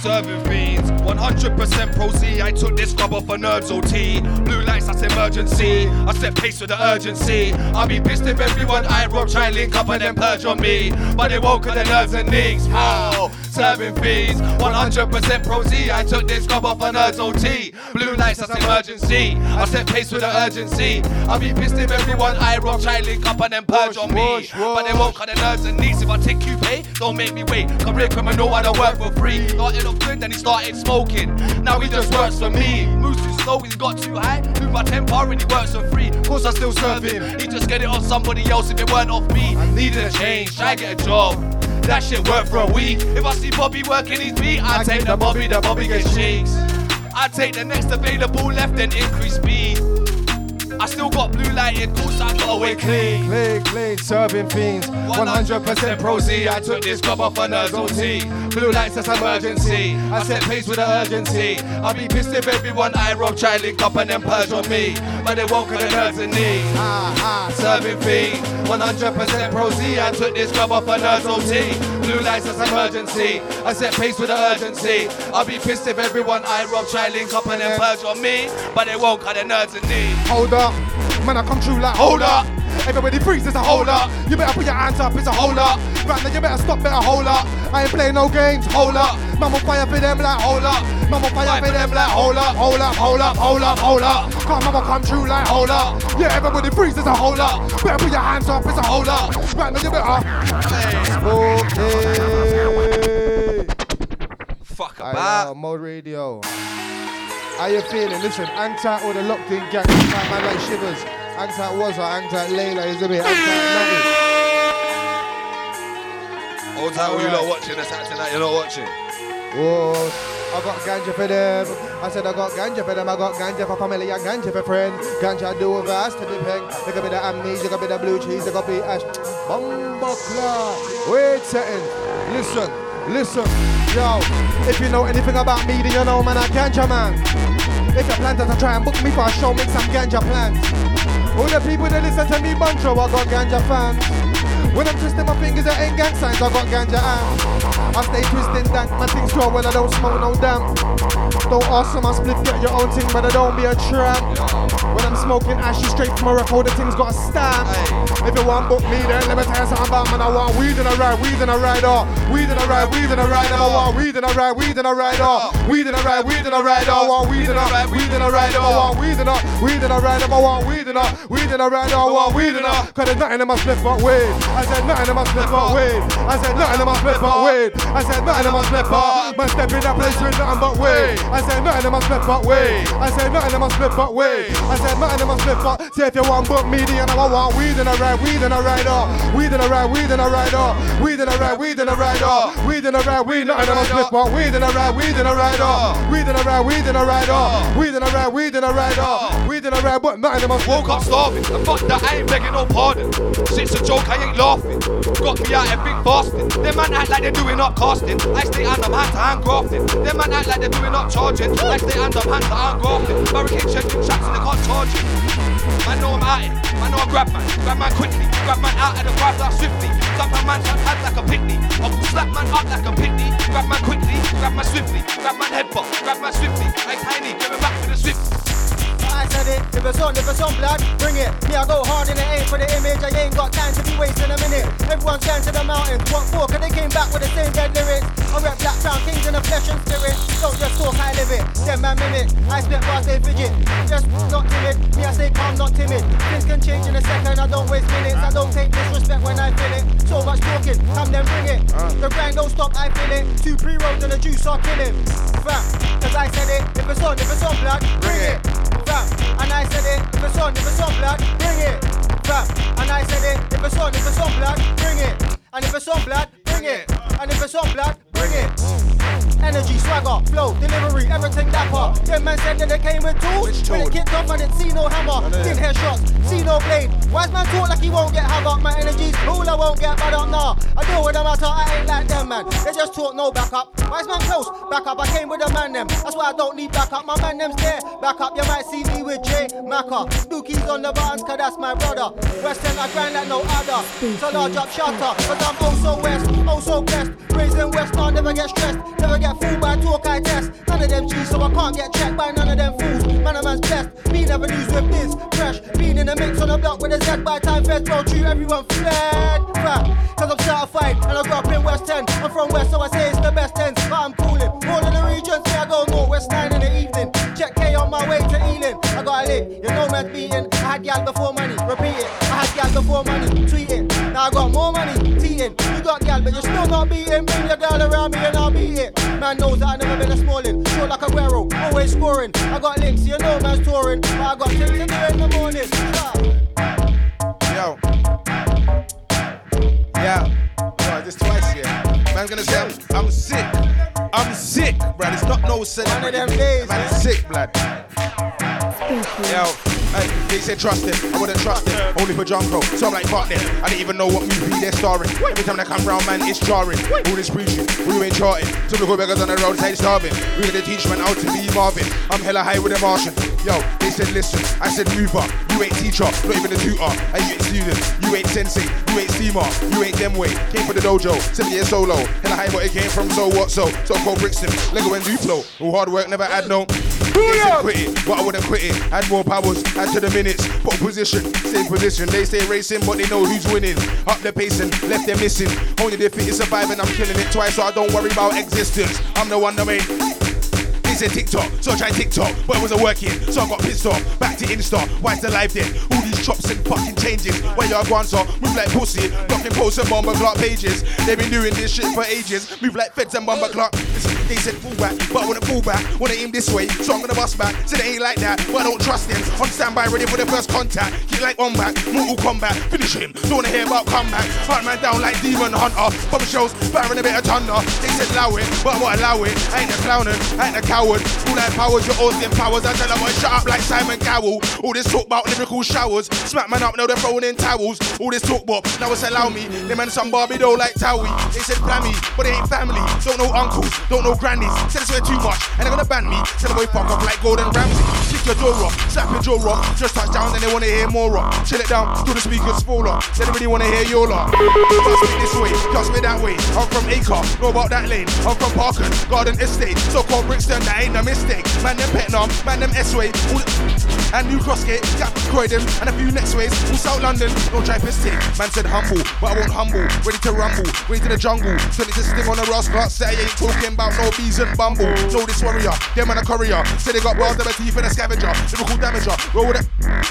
[SPEAKER 14] Serving fiends, 100% pro Z. I took this club off a nerves OT. Blue lights, that's emergency. I set pace with the urgency. I'll be pissed if everyone I rob try link up and then purge on me. But they won't cause their nerves and knees. How? Serving fees. 100% pro Z. I took this club off a nerves OT. Blue lights, that's emergency. I set pace with the urgency. I'll be pissed if everyone I rob try to link up and then purge on me. But they won't cut the nerves and knees. If I take you pay, don't make me wait. Career criminal, know I don't work for free. Started off good, then he started smoking. Now he just works for me. Moves too slow, he's got too high. Move my tempo and he works for free. Course I still serve him. He just get it off somebody else if it weren't off me. I needed a change, try get a job. That shit worked for a week. If I see Bobby working his beat, I take the Bobby, the Bobby gets cheeks. I take the next available left and increase speed. I still got blue lighted, course I got away clean.
[SPEAKER 6] Clean, clean, serving fiends. 100% pro Z.
[SPEAKER 14] I took this club off a nerves OT. Blue lights, that's emergency. I set pace with the urgency. I'll be pissed if everyone I rob try link up and then purge on me. but they won't cause the nerves in need.
[SPEAKER 6] Ah, ah,
[SPEAKER 14] Serving fee, 100% pro Z. I took this club off a nerd's OT. Blue lights, that's emergency. I set pace with the urgency. I'll be pissed if everyone I rob try link up and then purge on me, but they won't cause the nerves in need.
[SPEAKER 6] Hold up, man, I come true like hold up. Everybody freeze, it's a hold up. You better put your hands up, it's a hold up. Right now, you better stop, better hold up. I ain't playing no games, hold up. Mama fire for them like hold up. Mama fire for them like hold up, hold up, hold up, hold up, hold up. Come, mama, come true like hold up. Yeah, everybody freeze, it's a hold up. Better put your hands up, it's a hold up. Right now, you better. Spooky.
[SPEAKER 14] Fuck about.
[SPEAKER 6] Mode Radio. How you feeling? Listen, Antat or the locked in gang, man, man like shivers. Antat was or Antat Layla, is a bit. Antat Nugget.
[SPEAKER 14] All time you not watching, that's acting like you're not watching.
[SPEAKER 6] Oh, I got ganja for them. I said I got ganja for them. I got ganja for family and ganja for friend. Ganja do vast to be peg. There could be the amnesia, there could be the blue cheese, there could be ash. Bumba clock. Wait second. Listen, listen. Yo, if you know anything about me, then you know man, I ganja man. If you plan to try and book me for a show, make some ganja plans. All the people that listen to me, Buncho, I got ganja fans. When I'm twisting my fingers, it ain't gang signs, I got ganja hands. I stay twisting dank, my things grow when I don't smoke no damn. Don't ask for my split, get your own thing, but I don't be a tramp. When I'm smoking ashes straight from a record, the thing's got a stamp. If you want book me, then let me tell you something about man. I want weed in a ride, weed in a ride, oh. Weed in a ride, weed in a ride, I want weed in a ride, weed in a ride, oh. Weed in a ride, weed in a ride, oh. I want weed in a ride, weed in a ride, oh. I want weed in a, weed in a ride, I want weed in a, weed in a ride, oh. I want weed in a, cause there's nothing in my split but weed. I said nothing in my split but weed. I said nothing in my split but weed. I said nothing in my split but, man step in that place with nothing but weed. I said nothing in my split but weed. I said nothing in my split but weed. I said nothing in my split but, say if you want book me, then I want weed in a ride, weed in a ride, oh. Weed in a ride, weed in a ride, oh. Weed in a ride, weed in a ride, oh. Weed in a ride, weed, nothing in my but weed in a ride, weed in a ride, oh. Weed in a ride, weed in a ride, oh. Weed in a ride, weed in a ride, oh. Weed in a ride, but nothing in my
[SPEAKER 14] Woke up starving, and fuck that, I ain't begging no pardon. Shit's a joke, I ain't laughing. Got me out here big fasting. Them man act like they're doing up casting. I stay up hand to hand grafting. Them man act like they're doing up charging. I stay up hand to hand grafting. Barricade checking tracks and they can't charge. Man know I'm at it. Man know I grab man. Grab man quickly. Grab man out of the five like swiftly. Slap a man's hand like a picnic. I will slap man up like a picnic. Grab man quickly. Grab man swiftly. Grab man headbutt. Grab man swiftly. Hey tiny, give it back to the swift.
[SPEAKER 15] I said it, if it's on, if it's on blood, bring it. Me, I go hard in the aim for the image. I ain't got time to be wasting a minute. Everyone's going to the mountains. What for? Cause they came back with the same dead lyrics. I rap black town kings in the flesh and spirit. Don't just talk, I live it. Them man mimic. I spit bars, they fidget. Just not timid. Me, I stay calm, not timid. Things can change in a second. I don't waste minutes. I don't take disrespect when I feel it. So much talking, come then bring it. The grind don't stop, I feel it. Two pre rolls and the juice are killing. Fam, cause I said it. If it's on, if it's on blood, bring it. Fam, and I said it. If it's on, if it's on blood, bring it. Fam, and I said it. If it's on, if it's on blood, bring it. And if it's on blood, bring it. And if it's on blood, bring it. Energy, swagger, flow, delivery, everything dapper. Them man said that they came with tools. When it kicked off, I didn't see no hammer. Didn't hear shots, see no blade. Wise man talk like he won't get havoc. My energy's cool, I won't get bad up. Nah, I deal with them out, I ain't like them, man. They just talk no backup. Wise man close, back up. I came with a man them. That's why I don't need backup. My man them's there. Back up, you might see me with Jay Macca. Dookies on the buttons, cause that's my brother. West End, I grind like no other. So large up shutter, cause I'm oh also west, oh also blessed. Raising West, I never get stressed. Never get fooled by talk I test. None of them G's, so I can't get checked by none of them fools. Man, a man's blessed. Me never lose with this. Fresh, being in the mix on the block with a Z by time feds roll true. Everyone fled. Fam, cause I'm certified and I grew up in West End. I'm from West, so I say it's the best ends. But I'm cooling. All of the regions, say I go north, West 9 in the evening. Check K on my way to Ealing. I got a lick, you know man's beating. I had gal before money, repeat it. I had gal before money, tweet it. Now I got more money, you're still not beating. Bring your girl around me and I'll beat it. Man knows that I never been a smalling. Short like a Guerrero, always scoring. I got links, you know man's touring. But I got things to do in the morning.
[SPEAKER 12] Yo. Yeah. Yo, this twice, yeah. Man's gonna say I'm, I'm sick. I'm sick, blood. It's not no celebrity.
[SPEAKER 15] them days,
[SPEAKER 12] Man, it's sick, blood. Yo, hey, they said trust him. I wouldn't trust him. Only for Junko. So I'm like, fuck them. I didn't even know what movie they're starring. Every time they come round, man, it's jarring. All this preaching, we ain't charting. Some little beggars on the roadside starving. We gonna teach man how to be Marvin. I'm hella high with a Martian. Yo, they said listen, I said move up. You ain't teacher, not even a tutor. And you ain't student, you ain't sensei, you ain't steamer, you ain't them way. Came for the dojo, seven years solo. And I high, but it came from so what so. So called Brixton, Lego and Duplo. All hard work never had no. They said quit it, but I wouldn't quit it. Add more powers, add to the minutes. Put position, same position. They stay racing, but they know who's winning. Up the pacing, left them missing. Only fit is surviving, I'm killing it twice, so I don't worry about existence. I'm the one that made. They said TikTok, so I tried TikTok, but it wasn't working, so I got pissed off. Back to Insta, why's the live then? All these chops and fucking changes. Where your guans are, move like pussy, blocking posts and bomber clock pages. They've been doing this shit for ages, move like feds and bomber clock. They said fall back, but I wanna fall back, wanna aim this way, so I'm gonna bust back. Said it ain't like that, but I don't trust them. On standby, ready for the first contact. Keep like on back, Mortal Kombat, finish him. Don't wanna hear about comeback. Hunt man down like Demon Hunter. Bobby shows, firing a bit of thunder. They said allow it, but I won't allow it. I ain't a clowning, I ain't a coward. All that powers, your Austin powers. I tell them, shut up like Simon Cowell. All this talk about lyrical showers. Smack man up, now they're throwing in towels. All this talk about, now it's allow me. They man some Barbie dough like Towie. They said flammy, but they ain't family. Don't know uncles, don't know grannies. Said I swear too much, and they're gonna ban me. Said the boy fuck up like Gordon Ramsay. Kick your jaw rock, slap your jaw rock. Just touch down, then they wanna hear more rock. Chill it down, do the speakers fall up. They don't really wanna hear your lot. Just me this way, just me that way. I'm from Acre, know about that lane. I'm from Parkin, Garden Estate. So called Brixton, that ain't no mistake. Man them Petnam, man them S-Way. all the- And New Crossgate, Gap Croydon, and a few next ways. All South London, don't try piss take. Man said humble, but I won't humble. Ready to rumble, ready to the jungle. Send it to sting on the Ross Clark. Say I ain't talking about no bees and bumble. Know this warrior, them and a courier. Say they got them a thief and a scavenger. Lyrical damager, roll with it.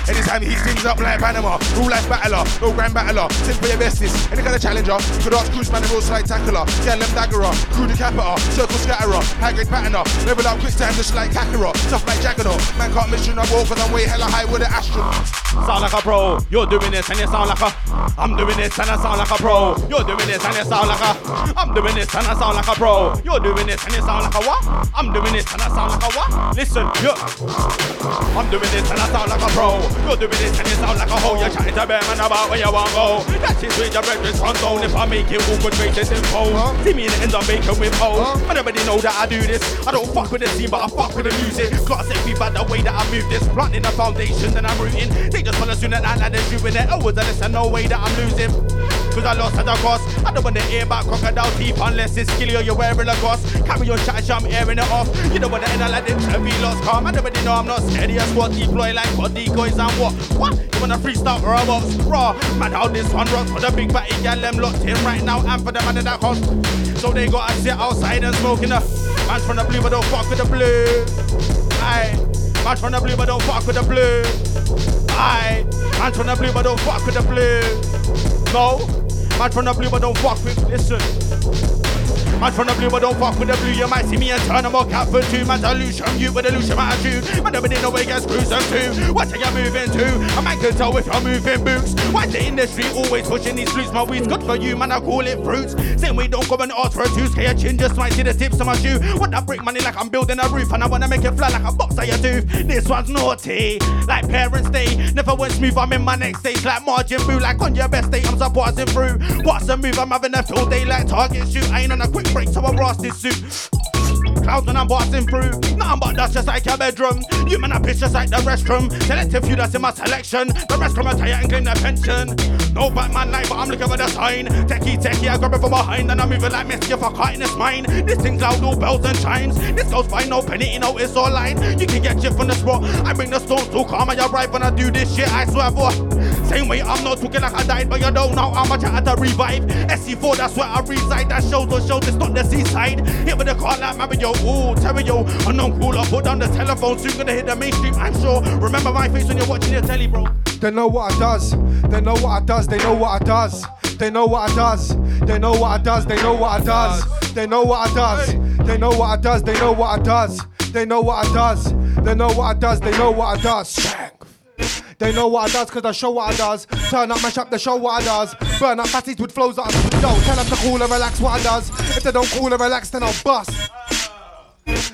[SPEAKER 12] Anytime he things up like Panama. Rule life battler, no grand battler. Sing for your bestest. Any kind of challenger. You could Cruise Man and roll slide tackler. Yeah, them daggerer. Crew the capita. Circle scatterer. Grade patterner. Level up quick time just like Kakarot. Tough like Juggernaut. Man can't mission I walk cause I'm way hella high with an astronaut.
[SPEAKER 13] Sound like a pro, you're doing this and you sound like a I'm doing this and I sound like a pro. You're doing this and you sound like a I'm doing this and I sound like a pro. You're doing this and you sound like a what? I'm doing this and I sound like a what? Listen, you I'm doing this and I sound like a pro. You're doing this and you sound like a hoe. You're chatting to them and about where you want to go. That is with your breakfast front zone. If I make it awkward, make it info. See me in the end of bacon with hoes. But everybody know that I do this. I don't fuck with the scene, but I fuck with the music. Class it be bad the way that I move this. Planting the foundation, then I'm rooting. They just wanna soon that I like they're shooting it. Oh, a listen, no way that I'm losing. Cause I lost at the cost. I don't wanna hear about crocodile teeth unless it's skilly or you're wearing a cross. Carry your chat, I'm airing it off. You don't wanna end up like this heavy lost calm. I nobody know I'm not steady as what deploy like what decoys and what. What? You wanna freestyle robots? Raw. Man, how this one rocks for the big fatty gal, them locked in right now and for them under that cost. So they gotta sit outside and smoking the man's from the blue, but don't fuck with the blue. Aye. Man's from the blue, but don't fuck with the blue. Aye. Man's from the blue, but don't fuck with the blue. No. Man from the blue, but don't fuck with. Listen. Man from the blue, but don't fuck with the blue. You might see me and turn them all cat for two. Man, from you with a lose attitude. Man, nobody know where you get screws and two. What are you moving to? A man can tell if you're moving boots. Why the industry always pushing these flutes? My weed's good for you, man. I call it fruits. Same way, don't come and ask for a. Can your chin just might see the tips of my shoe? Want that brick money like I'm building a roof, and I wanna make it fly like a box of your tooth. This one's naughty, like Parents' Day. Never went smooth. I'm in my next stage, like Margin Boo. Like on your best day, I'm surprising through. What's the move? I'm having a full day like Target shoot. I ain't on a quick break, so I this suit. Clouds when I'm passing through. Nothing but that's just like your bedroom. You man, I piss just like the restroom. Selective few that's in my selection. The rest come and tire and claim their pension. No Batman night, but I'm looking for the sign. Techie, techie, I grab it from behind and I'm moving like Messi if I caught in this mine. This thing's loud, all bells and chimes. This goes by no penny, you know it's all line. You can get shit from the spot. I bring the stones to calm you right when I do this shit, I swear for. Same way, I'm not talking like I died, but you don't know how much I had to revive. SC4, that's where I reside. That shows the shows, it's not the seaside. Hit with the car like Mario, ooh, Terrio. Unknown cooler, put down the telephone, soon gonna hit the mainstream, I'm sure. Remember my face when you're watching your telly, bro.
[SPEAKER 6] They know what I does. They know what I does. They know what I does. They know what I does. They know what I does. They know what I does. They know what I does. They know what I does. They know what I does. They know what I does. They know what I does. They know what I does. They know what I does cause I show what I does. Turn up, mash up, they show what I does. Burn up fatties with flows that I. Yo, tell them to cool and relax what I does. If they don't cool and relax, then I'll bust.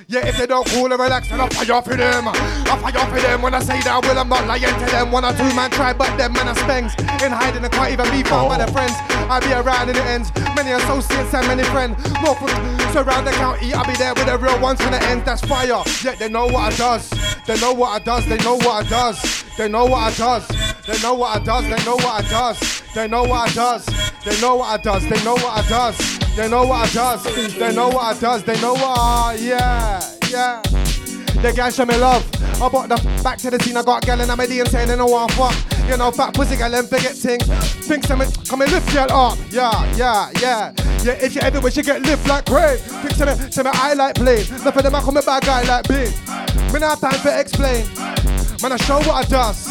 [SPEAKER 6] Yeah, if they don't cool and relax, then I'll fire for them. I'll fire for them when I say that. I will. I'm not lying to them. One or two man try, but them man are spangs. In hiding, I can't even be found by their friends. I be around in the ends. Many associates and many friends. Norfolk, surround the county. I'll be there with the real ones when the ends. That's fire. Yeah, they know what I does. They know what I does. They know what I does. They know what I does. They know what I does. They know what I does. They know what I does. They know what I does. They know what I does. They know what I does. They know what I does. They know what I yeah yeah. The guys show me love. I bought the f- back to the scene. I got a gal in my D and saying they know what I fuck. You know, fat pussy gal and forget things. Think some come and lift girl up. Yeah, yeah, yeah. Yeah, if you ever wish you get lift like crave. Think some some I like plain. Nothing them I come a bad guy like me. Me not time for explain. Man, I show what I does.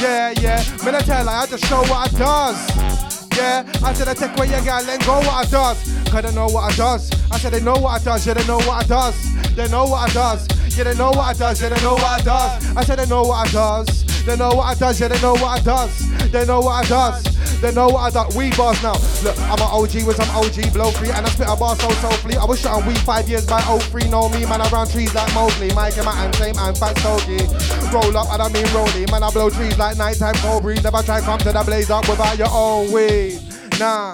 [SPEAKER 6] Yeah, yeah. Man, I tell her I just show what I does. Yeah, I said I take away your girl and go what I does. Cause they know what I does. I said they know what I does. Yeah, they know what I does. They know what I does. Yeah, they know what I does. Yeah, they know what I does. I said they know what I does. They know what I does. Yeah, they know what I does. They know what I does. They know what I does. We bars now. Look, I'm an OG with some OG blow free, and I spit a bar so so soulfully. I was shot weed five years by 03. Know me, man, around trees like Mosley. Mike and my hand, same and fat stogie. Roll up, I don't mean rolling. Man, I blow trees like nighttime cold breeze. Never try come to the blaze up without your own weed. Nah,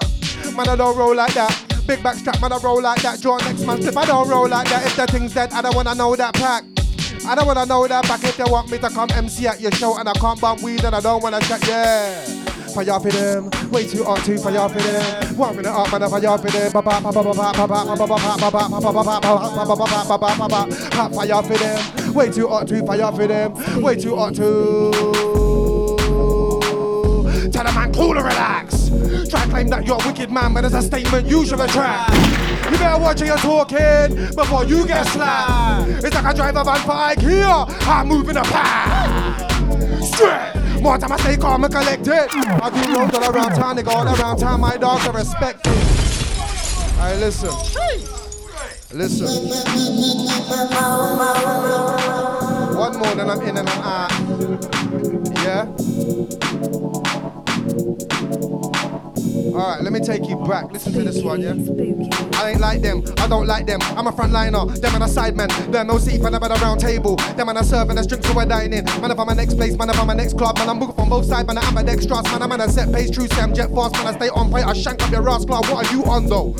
[SPEAKER 6] man, I don't roll like that. Big back strap, man, I roll like that. Draw next month if I don't roll like that. If the thing's dead, I don't wanna know that pack. I don't wanna know that back if you want me to come MC at your show and I can't bump weed and I don't wanna check, yeah. for y'all for them, way too hot too. For y'all for them. One minute up and y'all for them. Fire for them, way too hot to fire for them. Way too hot to. Tell a man cool and relax. Try to claim that you're a wicked man, but it's a statement you should retract. You better watch how you're talking before you get slapped. It's like I drive a van for IKEA. I'm moving a pack. Straight. More time I stay calm and collected. I do roads all around town, they go all around town. My dogs are respected. Alright, listen. Listen. One more, then I'm in and I'm out. Yeah? Alright, let me take you back. Listen to this one, yeah? I ain't like them, I don't like them. I'm a frontliner, them and a sideman. Them no seat, man, I'm at a round table. Them and a serving us drinks, so we're dining. Man, if I'm a next place, man, if I'm a next club, man, I'm moving from both sides, man, I'm a extras, man, I'm on a set pace, true Sam, jet fast, man, I stay on point, I shank up your ass, club. What are you on though?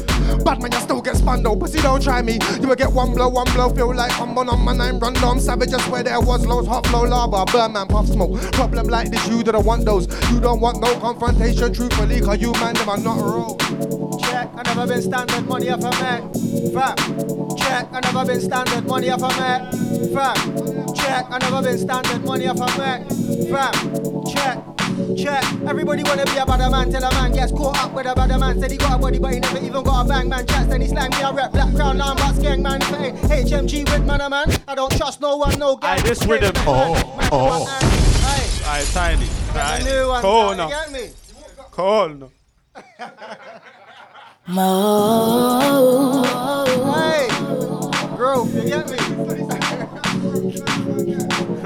[SPEAKER 6] Bad man, you still get spun though. Pussy, don't try me. You will get one blow, one blow, feel like I'm on my nine run down. Savage, I swear there was loads, hot flow lava, burn man, puff smoke. Problem like this, you don't want those. You don't want no confrontation, truthfully, cause you man, them are not roll.
[SPEAKER 15] Check, I never been standard money off a man. Fam. Check, I never been standard money off a man. Fam. Check, I never been standard money off a man. Fam. Check. Check, everybody wanna be a bad man till a man gets caught up with a bad man. Said he got a body, but he never even got a bang man. Chats, then he slang me, I rep black crown, now I'm about gang man. If it ain't HMG with man, a man, I don't trust no one, no guy.
[SPEAKER 13] Aye, this rhythm. Oh, oh. Aye, tiny.
[SPEAKER 15] That's a new
[SPEAKER 13] Mo.
[SPEAKER 15] Hey, growth, you get me?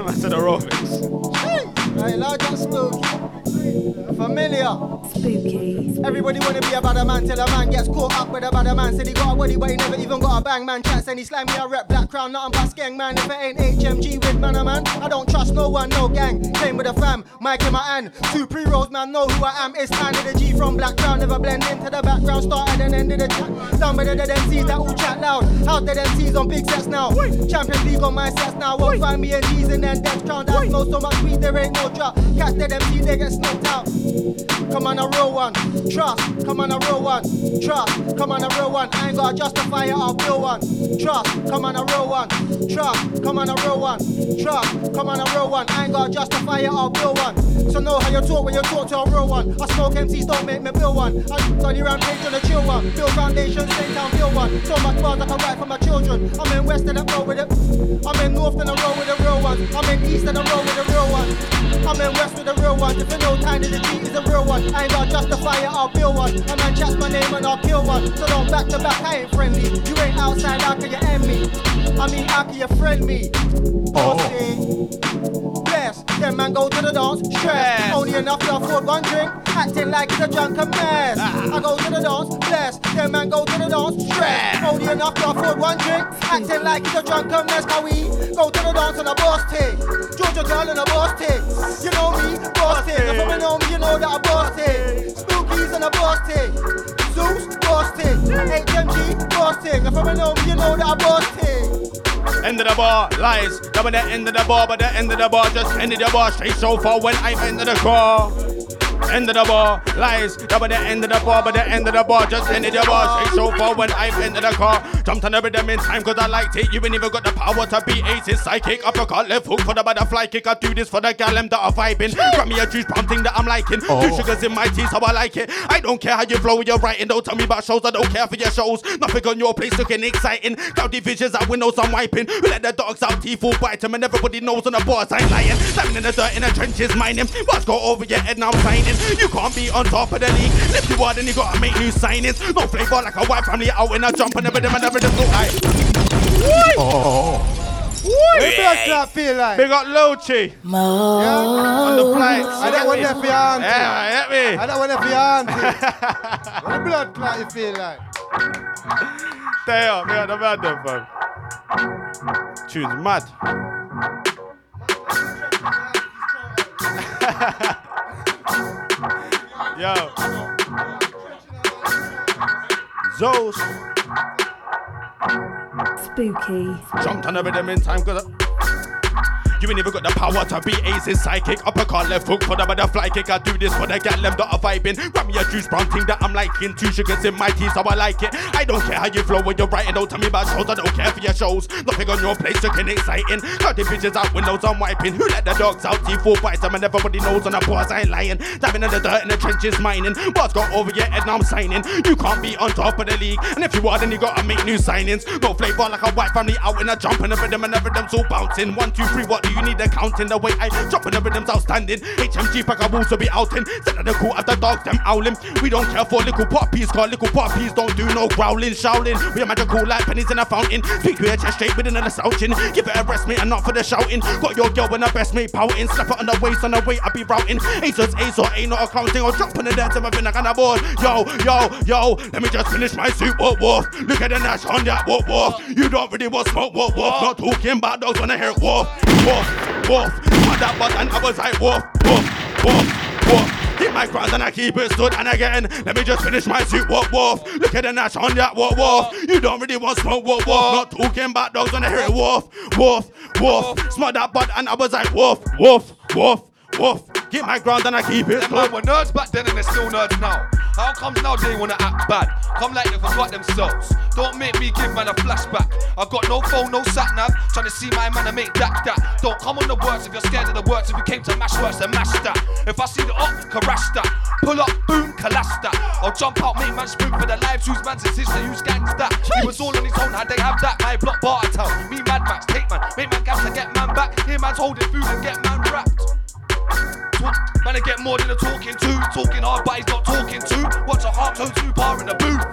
[SPEAKER 13] I said aerobics.
[SPEAKER 15] Hey, I like that smooth. Familiar.
[SPEAKER 5] Spooky.
[SPEAKER 15] Everybody wanna be a bad man till a man gets caught up with a bad man. Said he got a body, but he never even got a bang man. Chats and he slang me a rep black crown, nothing but gang man. If it ain't HMG with man, a man, I don't trust no one, no gang. Came with a fam, Mike in my hand. Two pre rolls, man, know who I am. It's time of the G from black crown, never blend into the background. Started and ended the chat. Done with the dead MCs that all chat loud. How dead MCs on big sets now? Champions League on my sets now. Won't find me and G's and then death crown. That know so much weed, there ain't no drop. Catch dead MC, they get Come on, a real one. Trust. Come on, a real one. Trust. Come on, a real one. I ain't gotta justify it, I'll build one. Trust. Come on, a real one. Trust. Come on, a real one. Trust. Come on, a real one. I ain't gotta justify it, I'll build one. So know how you talk when you talk to a real one. I smoke MCs, don't make me build one. I study around page on a chill one. Build foundation, same town, feel one. So much bars I can write for my children. I'm in West and I roll with it. I'm in North and I roll with the real ones. I'm in East and I roll with the real ones. I'm in West with the real ones. If you know Tiny the G is a real one. I ain't justify it, I'll feel one. A man chats my name and I'll kill one. So don't back to back, I ain't friendly. You ain't outside, how can you end me? I mean, how can you friend me?
[SPEAKER 2] Oh.
[SPEAKER 15] Bless. Then man go to the dance, stress. Only enough to afford one drink, acting like it's a drunken mess. Ah. I go to the dance, bless. Then man go to the dance, stress. Only enough to afford one drink, acting like it's a drunken mess. How we go to the dance on a boss thing. Georgia girl and a boss thing. You know me, boss thing. If you know me, you know that I boss thing. Spookies and a boss thing. Zeus, boss thing. HMG, boss thing. If you know me, you know that I boss thing.
[SPEAKER 13] End of the bar, lies. Double the end of the bar, but the end of the bar just ended the bar straight so far when I entered the car. End of the bar, lies. Double the end of the bar, but the end of the bar just ended the bar straight so far when I've entered the car. Jumped on the rhythm in time cause I liked it. You ain't even got the power to beat aces. Psychic, uppercut, left hook for the butterfly kick. I do this for the gal them that are vibing. Grab me a juice thing that I'm liking.
[SPEAKER 2] Oh.
[SPEAKER 13] Two sugars in my tea, so I like it. I don't care how you flow with your writing. Don't tell me about shows. I don't care for your shows. Nothing on your place looking exciting. Cloudy visions out windows I'm wiping. We let the dogs out, teeth all bite 'em, and everybody knows on the boards I'm lying. Standing in the dirt in the trenches mining. What's go over your head now I'm signing. You can't be on top of the league. Lift you hard and you gotta make new signings. No flavor like a white family out in a jump and the rhythm and the rhythm so high.
[SPEAKER 2] Oh.
[SPEAKER 15] What the blood clot feel like?
[SPEAKER 13] Big up Lochi.
[SPEAKER 15] Yeah?
[SPEAKER 13] On the flights.
[SPEAKER 15] I that one there for your auntie.
[SPEAKER 13] Yeah, get me.
[SPEAKER 15] I that one there for your auntie. what the blood clot you feel like?
[SPEAKER 13] Stay Damn, yeah, the mad them, fam. Tune's mad. Yo. Zos.
[SPEAKER 5] Spooky.
[SPEAKER 13] Jumped on the rhythm in time cause I- you ain't even got the power to be aces psychic. Uppercut left hook for the butterfly kick. I do this for the gal them that are vibing. Grab me a juice brown thing that I'm liking. Two sugars in my tea so I like it. I don't care how you flow when you're writing Don't tell me about shows. I don't care for your shows. Nothing on your place looking exciting. The bitches out windows I'm wiping. Who let the dogs out? Teeth full bites them And everybody knows on the boards I ain't lying. Diving in the dirt in the trenches mining. Boss got over your head now I'm signing. You can't be on top of the league. And if you are then you gotta make new signings. No flavor like a white family out in a jump And the rhythm and the rhythm's all bouncing. One, two, three, what do you need the counting? The way I and the rhythm's outstanding. HMG pack of wolves will be outing. Set of the cool after dogs them owling. We don't care for little puppies call little puppies don't do no growling, shouting. We are magical like pennies in a fountain. Speak to your chest straight within the slouching. Give it a rest mate and not for the shouting. Got your girl and the best mate pouting. Slap it on the waist on the way I be routing. Aces, ace or ain't not a clown thing. Or on the dance like on a board Yo, yo, yo Let me just finish my soup, whoop, whoop Look at the Nash on that, whoop, whoop You don't really want smoke, whoop, whoop Not talking about dogs when I hear whoop, whoop, whoop Mad that but and I was like whoop, whoop, whoop, whoop Hit my ground and I keep it stood. And again Let me just finish my soup, whoop, whoop Look at the Nash on that, whoop, whoop You don't really want smoke, whoop, whoop Not talking about dogs when I hear it woof, woof, woof. Smell that butt and I was like woof, woof, woof, woof Get my ground and I keep it
[SPEAKER 14] Them man were nerds back then and they're still nerds now. How comes now they wanna act bad? Come like they forgot themselves. Don't make me give man a flashback. I got no phone, no sat nav. Trying to see my man and make that that. Don't come on the words if you're scared of the words. If you came to mash works, then mash that. If I see the up, crash that. Pull up, boom, collapse that. I'll jump out, make man spook for the lives. Whose man's his sister, who's gangs that? He was all on his own, how they have that? My block bar town. Me Mad Max, take man, make man gas to get man back. Here man's holding food and get man wrapped. Man, I get more than a talking to. Talking hard, but he's not talking to. Watch a heart toe two bar in the booth.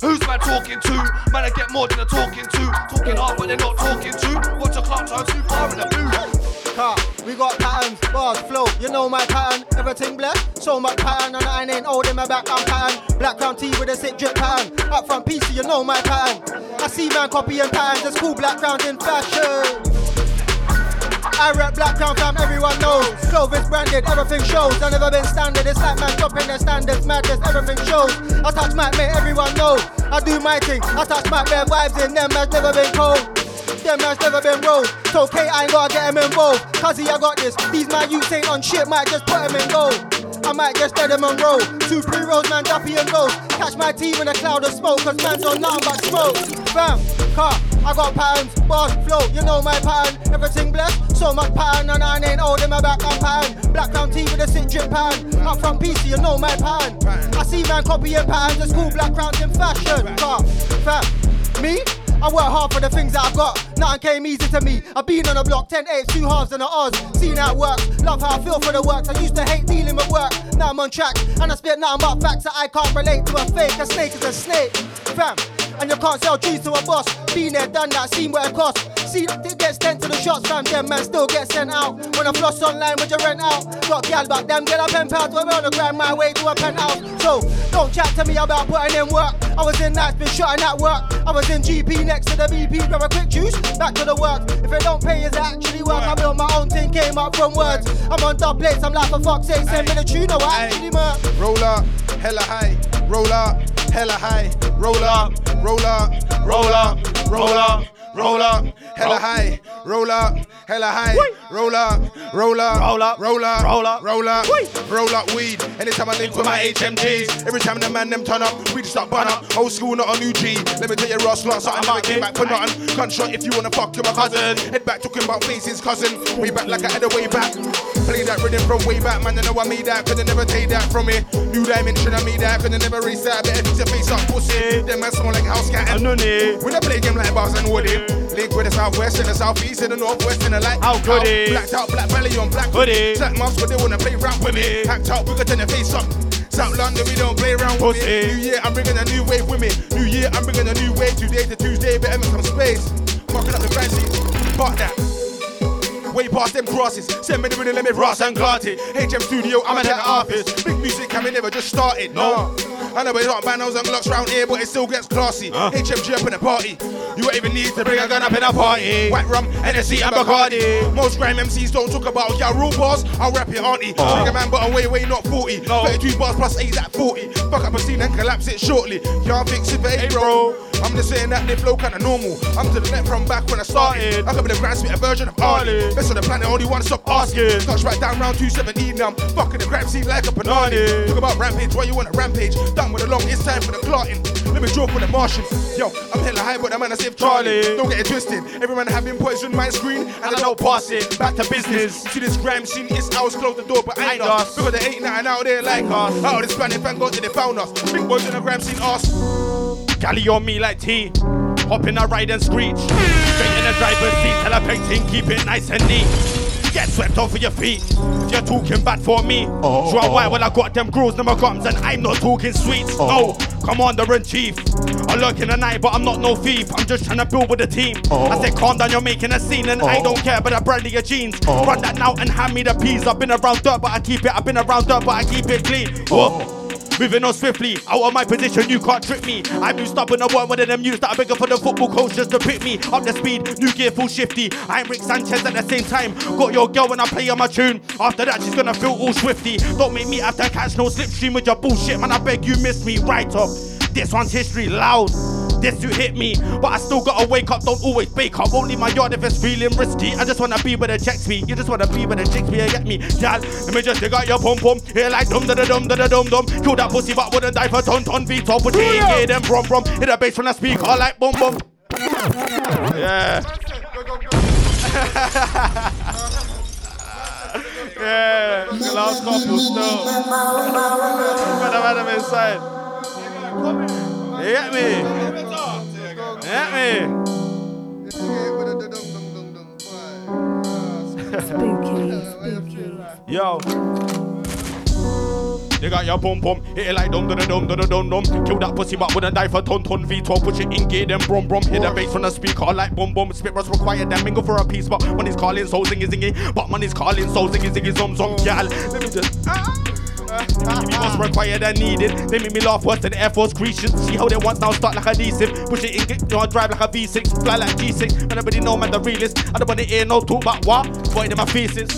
[SPEAKER 14] Who's man talking to? Man, I get more than a talking to. Talking hard, but they're not talking to. Watch a clock toe two bar in the booth.
[SPEAKER 15] Car, we got patterns, bars, flow, you know my pattern. Everything blessed, so much pattern. And I ain't old in my back, I'm pattern. Black crown tee with a sick drip pattern. Up front PC, you know my pattern. I see man copying patterns, it's cool black crowns in fashion. I rep black crown fam, everyone knows. Clovis branded, everything shows. I never been standard, it's like man dropping their standards, madness, everything shows. I touch my mate, everyone knows. I do my thing, I touch my bare vibes in them, has never been cold. Them man's never been rolled. So okay, I ain't gotta get him involved. Cuzzy, I got this. These man youths ain't on shit, might just put him in goal. I might get him on roll. Two pre rolls, man, Duffy and Ghost. Catch my team in a cloud of smoke, cause man's on nothing but smoke. Bam, car, I got patterns, bars, flow, you know my pattern. Everything blessed, so much pattern, and I ain't old in my back, I'm pattern. Black crown tee with a sick drip pattern. Up from PC, you know my pattern. I see man copying patterns, it's cool black crowns in fashion. Car, fam, me? I work hard for the things that I've got. Nothing came easy to me. I've been on the block, 10 eights, two halves and a Oz. Seen how it works. Love how I feel for the works. I used to hate dealing with work. Now I'm on track. And I spit nothing but facts that I can't relate to a fake. A snake is a snake. Fam. And you can't sell trees to a boss. Been there, done that, seen what it costs. See, it gets sent to the shots, fam. Them man still get sent out. When I floss online, would you rent out? Got gal, but them get a pen pounds. We're on the grind, my way to a penthouse. So don't chat to me about putting in work. I was in nights, been shutting at work. I was in GP next to the BP, grab a quick juice, back to the work. If it don't pay, is it actually work? I built my own thing, came up from words. I'm on dub plates, I'm like for fuck's sake, send me the tune, no, I actually murk.
[SPEAKER 12] Roll up, hella high, roll up, hella high, roll up, roll up, roll up, roll up, roll up, hella oh. high, roll up, hella high, roll up, roll up, roll up, roll up, roll up, roll up, roll up weed. Anytime I link with my HMGs, every time the man them turn up, we just start bun up. Old school, not a new G. Let me tell you, Ross, lost something never came back for nothing. Gunshot if you wanna fuck to my cousin. Head back talking about faces, cousin. Way back like I had a way back. Play that rhythm from way back, man. I know I made that, could never take that from me. New dimension, I made that, could never reset. Better fix your face up, pussy. Them man smell like house cat. I know When I play game like Bars and Woody. Link with the southwest and the southeast and the northwest and the light.
[SPEAKER 13] How good it?
[SPEAKER 12] Blacked out, black belly on black
[SPEAKER 13] Hoodie.
[SPEAKER 12] Black mask, but they wanna play rap with me. Hacked out, bigger than the face up. South London, we don't play around with it. New year, I'm bringing a new wave with me. New year, I'm bringing a new wave. Tuesday to Tuesday, better make some space. Fucking up the fancy. Fuck that. Way past them crosses. Send me the rhythm, let me ross and glart it. HM Studio, I'm in the office. Big music, can we never just started. No. I know it's not bandos and glocks round here, but it still gets classy. HMG up in the party. You won't even need to bring a gun up in a party. White rum, NSC and Bacardi. Most grime MCs don't talk about your rule bars. I'll rap it, auntie.
[SPEAKER 13] Uh.
[SPEAKER 12] Big man, but I'm way, way not 40. 32 bars plus 8 at 40. Fuck up a scene and collapse it shortly. Can't fix it, for bro. I'm just saying that they flow kinda normal. I'm to the net from back when I started. I could be the grand a version of Arlie. Best on the planet, only one stop asking. Touch right down round 217 now. I'm fucking the crap scene like a banana. Talk about rampage, why you want a rampage? Done with the long, it's time for the clotting. Let me draw for the Martians. Yo, I'm hella high, but the man I save Charlie. Don't get it twisted. Every man having poison my screen, and I don't pass it. Back to business. See this grime scene, it's ours, close the door, but ain't us. Because they ain't nothing out there like us. Out of this planet, thank God that they found us. Big boys in the grime scene, us.
[SPEAKER 13] Galley on me like tea. Hop in a ride and screech. Straight in the driver's seat, painting, keep it nice and neat. Get swept off of your feet. If you're talking bad for me,
[SPEAKER 2] Oh,
[SPEAKER 13] sure
[SPEAKER 2] oh.
[SPEAKER 13] why? Well, I got them grooves, number gums, and I'm not talking sweets.
[SPEAKER 2] Oh.
[SPEAKER 13] No, commander in chief. I lurk in the night, but I'm not no thief. I'm just trying to build with the team.
[SPEAKER 2] Oh.
[SPEAKER 13] I said, calm down, you're making a scene, and I
[SPEAKER 2] Oh.
[SPEAKER 13] don't care, but I brand your jeans.
[SPEAKER 2] Oh.
[SPEAKER 13] Run that now and hand me the peas. I've been around dirt, but I keep it. I've been around dirt, but I keep it clean. Whoa. Oh. Moving on swiftly, out of my position, you can't trick me. I'm new stubborn, I want one of them news that are bigger for the football coach just to pick me up the speed. New gear, full shifty. I'm Rick Sanchez at the same time. Got your girl when I play on my tune. After that, she's gonna feel all swifty. Don't make me have to catch no slipstream with your bullshit, man. I beg you, miss me right up. This one's history loud. This you hit me, but I still gotta wake up. Don't always bake up. Won't leave my yard if it's feeling risky. I just wanna be where the checks me. You just wanna be where the chicks me. You get me, gal? Let me just dig out your pum pum. Here like dum da da dum da da dum dum. Kill that pussy, but wouldn't die for ton ton beat up. Put it in gear, then brum brum. Hit the bass from the speaker like bum bum. Yeah. yeah, the last couple still. Better them inside. You get me? You get me?
[SPEAKER 5] Spooky, spooky.
[SPEAKER 13] Yo. You got your pum pum, hit it like dum dum dum dum dum dum. Kill that pussy, but wouldn't die for ton ton V12. Push it in gear, then brum brum. Hit the bass from the speaker like boom boom. Spit was required, then mingle for a piece. But when he's calling, so zingy zingy. But when he's calling, so zingy zingy zum zum. Gal, let me just. Give me what's required and needed. They make me laugh worse than Air Force Grecians. See how they want now start like a D6. Push it in, get, your drive like a V6. Fly like G6. And everybody know man the realist. I don't wanna hear no talk about what. Void in my faces.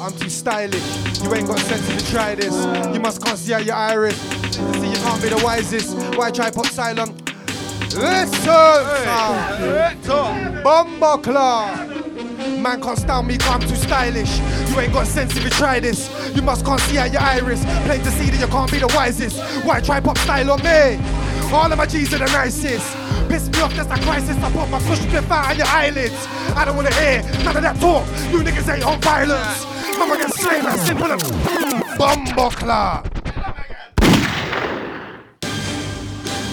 [SPEAKER 6] I'm too stylish. You ain't got sense to try this. You must conceal your iris. See, you can't be the wisest. Why try pop silent? Listen! Bumbo Club! Man can't stand me, 'cause I'm too stylish. You ain't got sense if you try this. You must conceal your iris. Plain to see that you can't be the wisest. Why try pop style on me? All of my G's are the nicest. Piss me off, that's a crisis. I put my push clip out on your eyelids. I don't wanna hear none of that talk. You niggas ain't on violence. Mama get slain like simple and club.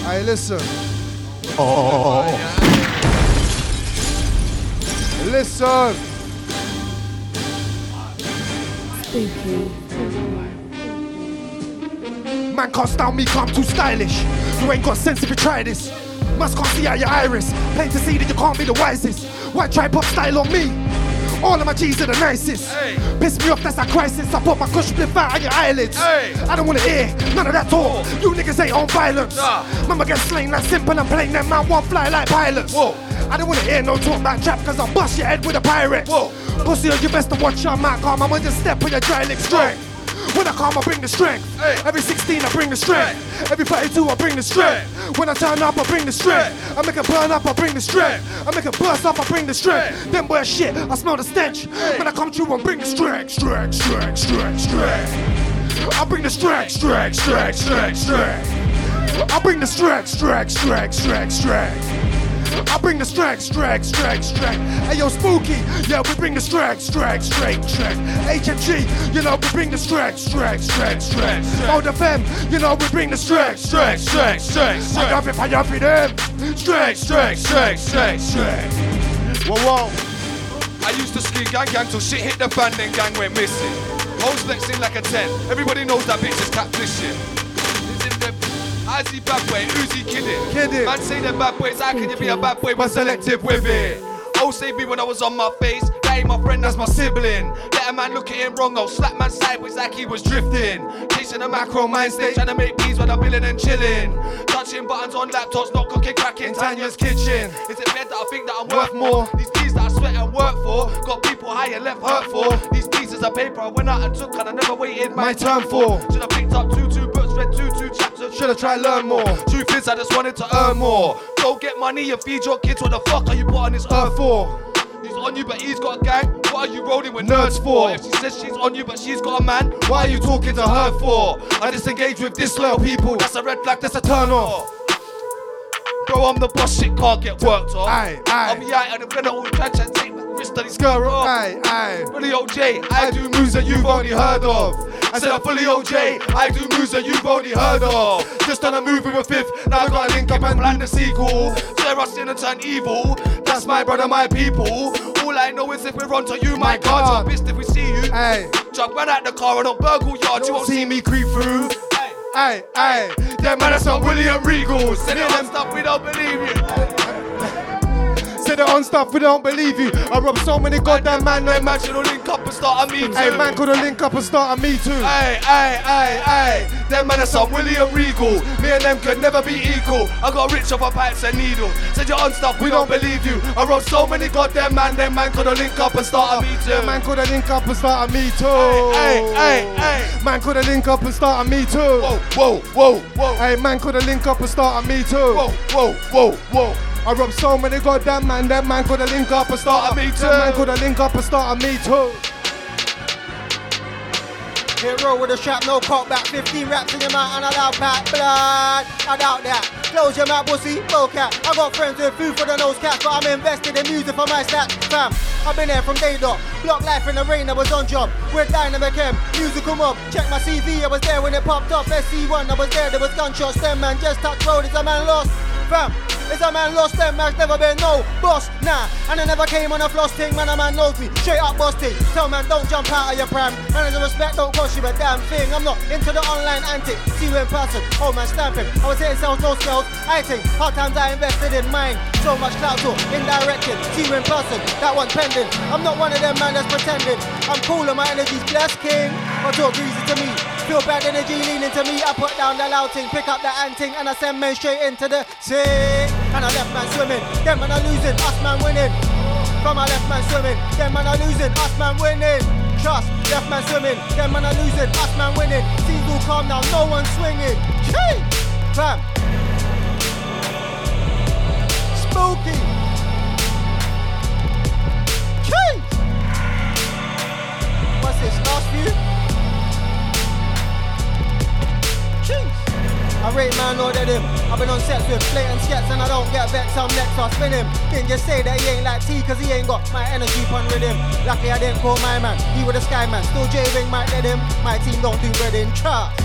[SPEAKER 6] Hey, listen.
[SPEAKER 2] Oh.
[SPEAKER 6] Listen. Man can't style me, I'm too stylish. You ain't got sense if you try this. Must can't see out your iris. Plain to see that you can't be the wisest. Why try pop style on me. All of my G's are the nicest. Piss me off, that's a crisis. I put my cush flip out on your eyelids. I don't wanna hear none of that talk. You niggas ain't on violence. Mama get slain like simple and plain. Them man won't fly like pilots. I don't wanna hear no talk about trap cause I'll bust your head with a pirate. Whoa. Pussy, you best to watch your mouth, calm. I'ma just step on your dry lick strength. When I come, I bring the strength. Every 16, I bring the strength. Every 32, I bring the strength. When I turn up, I bring the strength. I make it burn up, I bring the strength. I make it burst up, I bring the strength. Then boy shit, I smell the stench. When I come through, I bring the strength, strength, strength, strength, strength. I bring the strength, strength, strength, strength, strength. I bring the strength, strength, strength, strength, strength. I bring the strength, strength, strength, strength. Hey yo, spooky, yeah, we bring the strength, strength, strength, strength. HMG, you know, we bring the strength, strength, strength, strength. Mode FM, you know, we bring the strength, strength, strength, strength. I got it, I got it, them. Strength, strength, strength, strength, strength.
[SPEAKER 14] Whoa, whoa. I used to ski gang gang till shit hit the fan, then gang went missing. Hoes flexing like a 10. Everybody knows that bitch is catfishing. Is it the Izzy bad boy, Uzi kidding.
[SPEAKER 6] Kidding.
[SPEAKER 14] Man say they're bad boys, how can you be a bad boy but selective with it? Oh, say me when I was on my face. Ain't my friend, that's my sibling. Let a man look at him wrong, I'll slap man sideways like he was drifting. Chasing a macro mind state, trying to make peace when I'm billing and chilling. Touching buttons on laptops, not cooking crack in Tanya's kitchen. Is it bad that I think that I'm worth more? These keys that I sweat and work for, got people high and left hurt for. These pieces of paper I went out and took and I never waited my,
[SPEAKER 6] My turn for.
[SPEAKER 14] Should have picked up two, two books, read two, two chapters. Should have tried learn more. Truth is, I just wanted to earn more. Go get money and feed your kids. What the fuck are you put on this earth for? He's on you, but he's got a gang. What are you rolling with nerds for? If she says she's on you, but she's got a man, why are you talking to her for? I disengage with disloyal people. That's a red flag. That's a turn off. Bro, I'm the boss. Shit can't get worked off.
[SPEAKER 6] Aye, aye.
[SPEAKER 14] I'll be out and I'm gonna all try to take my wrist on his
[SPEAKER 6] Girl,
[SPEAKER 14] off.
[SPEAKER 6] aye, aye.
[SPEAKER 14] Fully OJ, I do moves that you've only heard of. I said I'm fully OJ, I do moves that you've only heard of. Just done a movie with a Fifth, now I gotta link up and plan the sequel. Tear us in and turn evil. That's my brother, my people. All I know is if we're onto you, my God, you're pissed if we see you.
[SPEAKER 6] Hey.
[SPEAKER 14] Jump right out the car and I'll burgle yard, you won't see me creep through.
[SPEAKER 6] Aye, aye.
[SPEAKER 14] Them man are some William Regals. Say them stuff, we don't believe you.
[SPEAKER 6] Say the on stuff, we don't believe you. I robbed so many goddamn man, no
[SPEAKER 14] Man should all link up and start a me too.
[SPEAKER 6] Hey, man could have link up and start a me too.
[SPEAKER 14] Aye, aye, aye, aye. Them man are some William Regal. Me and them could never be equal. I got rich off of pipes and needle. Said you're on stuff, we don't believe you. I wrote so many goddamn man, them man could have link up and start a me too.
[SPEAKER 6] Them Man could have link up and start a me too.
[SPEAKER 14] Hey, hey, hey.
[SPEAKER 6] Man could have link up and start a me too.
[SPEAKER 14] Whoa, whoa, whoa, whoa.
[SPEAKER 6] Hey, man could have link up and start a me too.
[SPEAKER 14] Whoa, whoa, whoa, whoa.
[SPEAKER 6] I robbed so many goddamn man, that man could have link up and start a me too. That man could have link up and start a me too.
[SPEAKER 15] Hit roll with a strap, no cock back. 15 raps in your mouth and allow back blood. I doubt that. Close your mouth, pussy, cat. I got friends with food for the nose cats, but I'm invested in music for my stats, fam. I've been there from day dot. Block life in the rain, I was on job. With Dynamic M, musical mob. Check my CV, I was there when it popped off. SC1, I was there, there was gunshots. Them man just touched road, is a man lost? Fam, is a man lost? Them man's never been no boss, nah. And I never came on a floss thing, man. A man knows me, straight up busting. Tell man, don't jump out of your pram. Man, a respect, don't cost you a damn thing. I'm not into the online antics. See you in person, oh man, stamping. I was hitting sales, no skills. I think hard times I invested in mine. So much clout to indirected. See you in person, that one pending. I'm not one of them man that's pretending. I'm cool and my energy's blessed, king. Or talk easy to me. Feel bad energy leaning to me. I put down the loud thing, pick up the anting, and I send men straight into the sea. And I left man swimming. Them man are losing, us man winning. From my left man swimming, them man are losing, us man winning. Trust, left man swimming, them man are losing, us man winning. Seas all calm now, no one swinging. Chee! Fam. Spooky. Chee! What's this, last view? I rate man more than him. I've been on sets with blatant skets and I don't get vexed. I'm next, I spin him. Didn't just say that he ain't like T cause he ain't got my energy pun rhythm. Luckily I didn't call my man. He was a sky man. Still J Ring might let him. My team don't do bread in trust.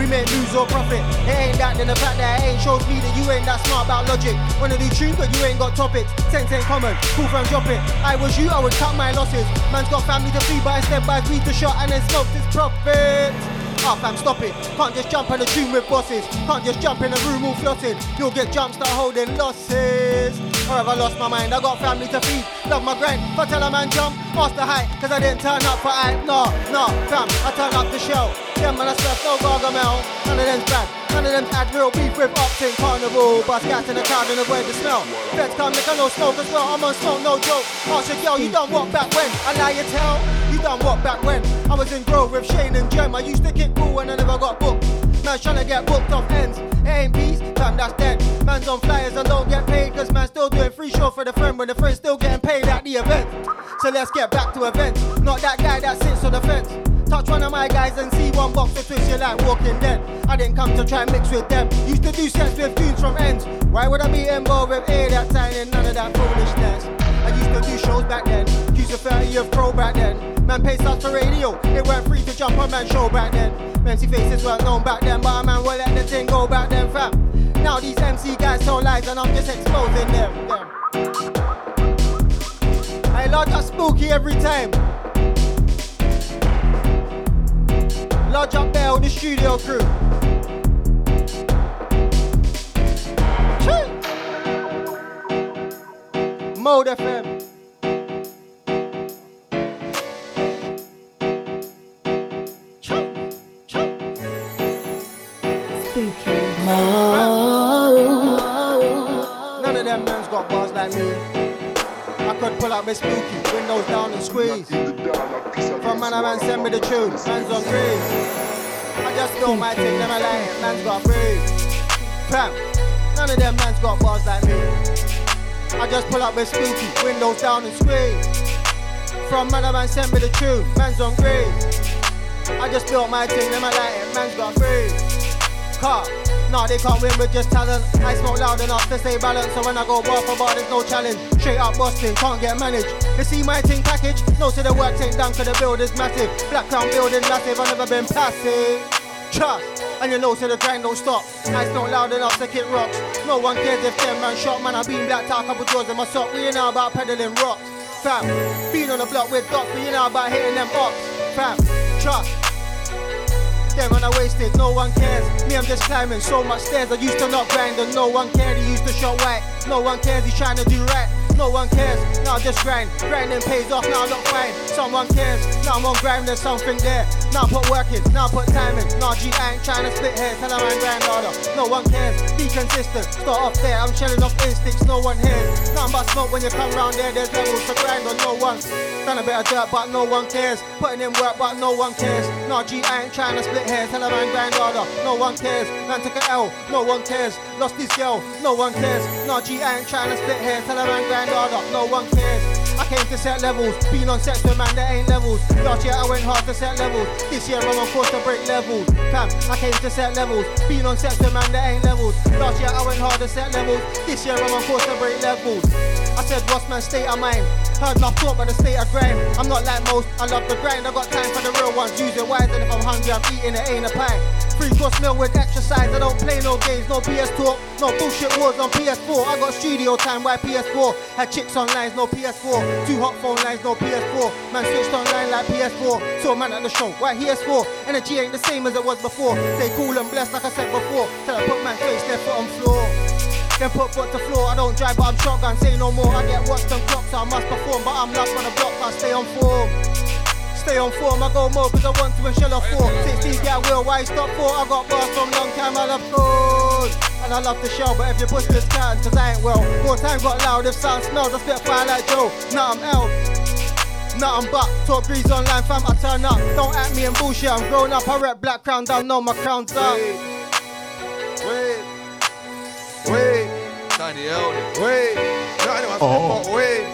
[SPEAKER 15] We make lose or profit. It ain't that, then the fact that it ain't shows me that you ain't that smart about logic. Wanna do tunes, but you ain't got topics. Sense ain't common. Cool from drop it. I was you, I would cut my losses. Man's got family to feed, but instead buys weed to shot and then smokes his profit. Ah, fam, stop it. Can't just jump in the tune with bosses. Can't just jump in the room all flossing. You'll get jumped, start holding losses. Or have I lost my mind? I got family to feed. Love my grind. If I tell a man jump, ask the height. Cause I didn't turn up for hype. No, no, fam, I turn up the show. Yeah, man, I stuff no gargamel. None of them's bad. None of them had real beef with in carnival. Bust gas in the crowd and avoid the smell. Feds come, make I no smoke as well. I'm on smoke, no joke. Ask your girl, you don't walk back when? I lie you tell. Done what back when? I was in Grove with Shane and Jem. I used to kick cool when I never got booked. Man's trying to get booked off ends. It ain't peace, that's dead. Man's on flyers and don't get paid. Cause man's still doing free show for the friend when the friend's still getting paid at the event. So let's get back to events. Not that guy that sits on the fence. Touch one of my guys and see one box to twist you like walking dead. I didn't come to try and mix with them. Used to do sets with tunes from ends. Why would I be involved with A that time and none of that foolishness? I used to do shows back then. Use a 30 of pro back then. Man paid us for radio. It weren't free to jump on man's show back then. MC faces weren't known back then, but a man will let the thing go back then, fam. Now these MC guys tell lies and I'm just exposing them. them. Hey, Lord, just spooky every time. Lodge up there with the studio crew. Mode FM. Like me. I could pull up with spooky, windows down and squeeze. From man, a man send me the tune, man's on green. I just don't my thing, them a lying, man's got free. Fam, none of them man's got bars like me. I just pull up with spooky, windows down and squeeze. From man, a man send me the tune, man's on green. I just built my thing, them a lying, man's got free. Car. Nah, they can't win with just talent. I smoke loud enough to stay balanced, so when I go bar for bar, there's no challenge. Straight up busting, can't get managed. They see my thing package, no, so the work ain't done, cause the build is massive. Black Crown building massive, I've never been passive. Trust, and you know, so the grind don't stop. I smoke loud enough to kick rocks. No one cares if them man shot, man, I been blacked out, couple jaws in my sock. We ain't about peddling rocks. Fam, been on the block with dots, but you know about hitting them ups. Fam, trust. Them and I wasted, no one cares. Me, I'm just climbing so much stairs. I used to not grind and no one cared. He used to show white. No one cares, he's trying to do right. No one cares, now I just grind. Grinding pays off, now I look fine. Someone cares, now I'm on grind, there's something there. Now I put work in, now I put time in. Now G, I ain't trying to split hairs, tell man grind harder. No one cares, be consistent. Start off there, I'm shelling off instincts, no one hears. Nothing but smoke when you come round there, there's levels to grind on no one. Done a bit of dirt, but no one cares. Putting in work, but no one cares. Nah, G, I ain't trying to split Tell a man grind harder. No one cares. Man took a L. No one cares. Lost his girl. No one cares. Nah, G, I ain't trying to split hairs. Tell grind harder. No one cares. I came to set levels. Been on sets with man that ain't levels. Last year I went hard to set levels. This year I'm on course to break levels. Fam, I came to set levels. Been on sets with man that ain't levels. Last year I went hard to set levels. This year I'm on course to break levels. I said, what's my state of mind? Heard enough talk about the state of grind. I'm not like most, I love the grind. I got time for the real ones. Use it wise, and if I'm hungry, I'm eating it, ain't a pie. Free course meal with exercise. I don't play no games, no BS talk, no bullshit wars on PS4. I got studio time, why PS4? Had chicks on lines, no PS4. Two hot phone lines, no PS4. Man switched online like PS4. Saw a man at the show, why PS4? Energy ain't the same as it was before. Stay cool and blessed, like I said before. Till I put my face, left foot on floor. Then put foot to floor. I don't drive, but I'm shotgun. Say no more. I get watched and clocked, so I must perform. But I'm last on the block. I stay on form. Stay on form. I go more because I want to and shell off four. 16 get will. Why stop four? I got bars from long time. I love gold. And I love the show, but if you push this can, cause I ain't well. More time got loud, if sound smells, I spit fire like Joe. Now I'm L. Nothing but talk breeze online, fam. I turn up. Don't act me and bullshit. I'm grown up. I rep black crown down. No, my crown's up.
[SPEAKER 12] Wait. No, anyone
[SPEAKER 14] Oh.
[SPEAKER 12] wait.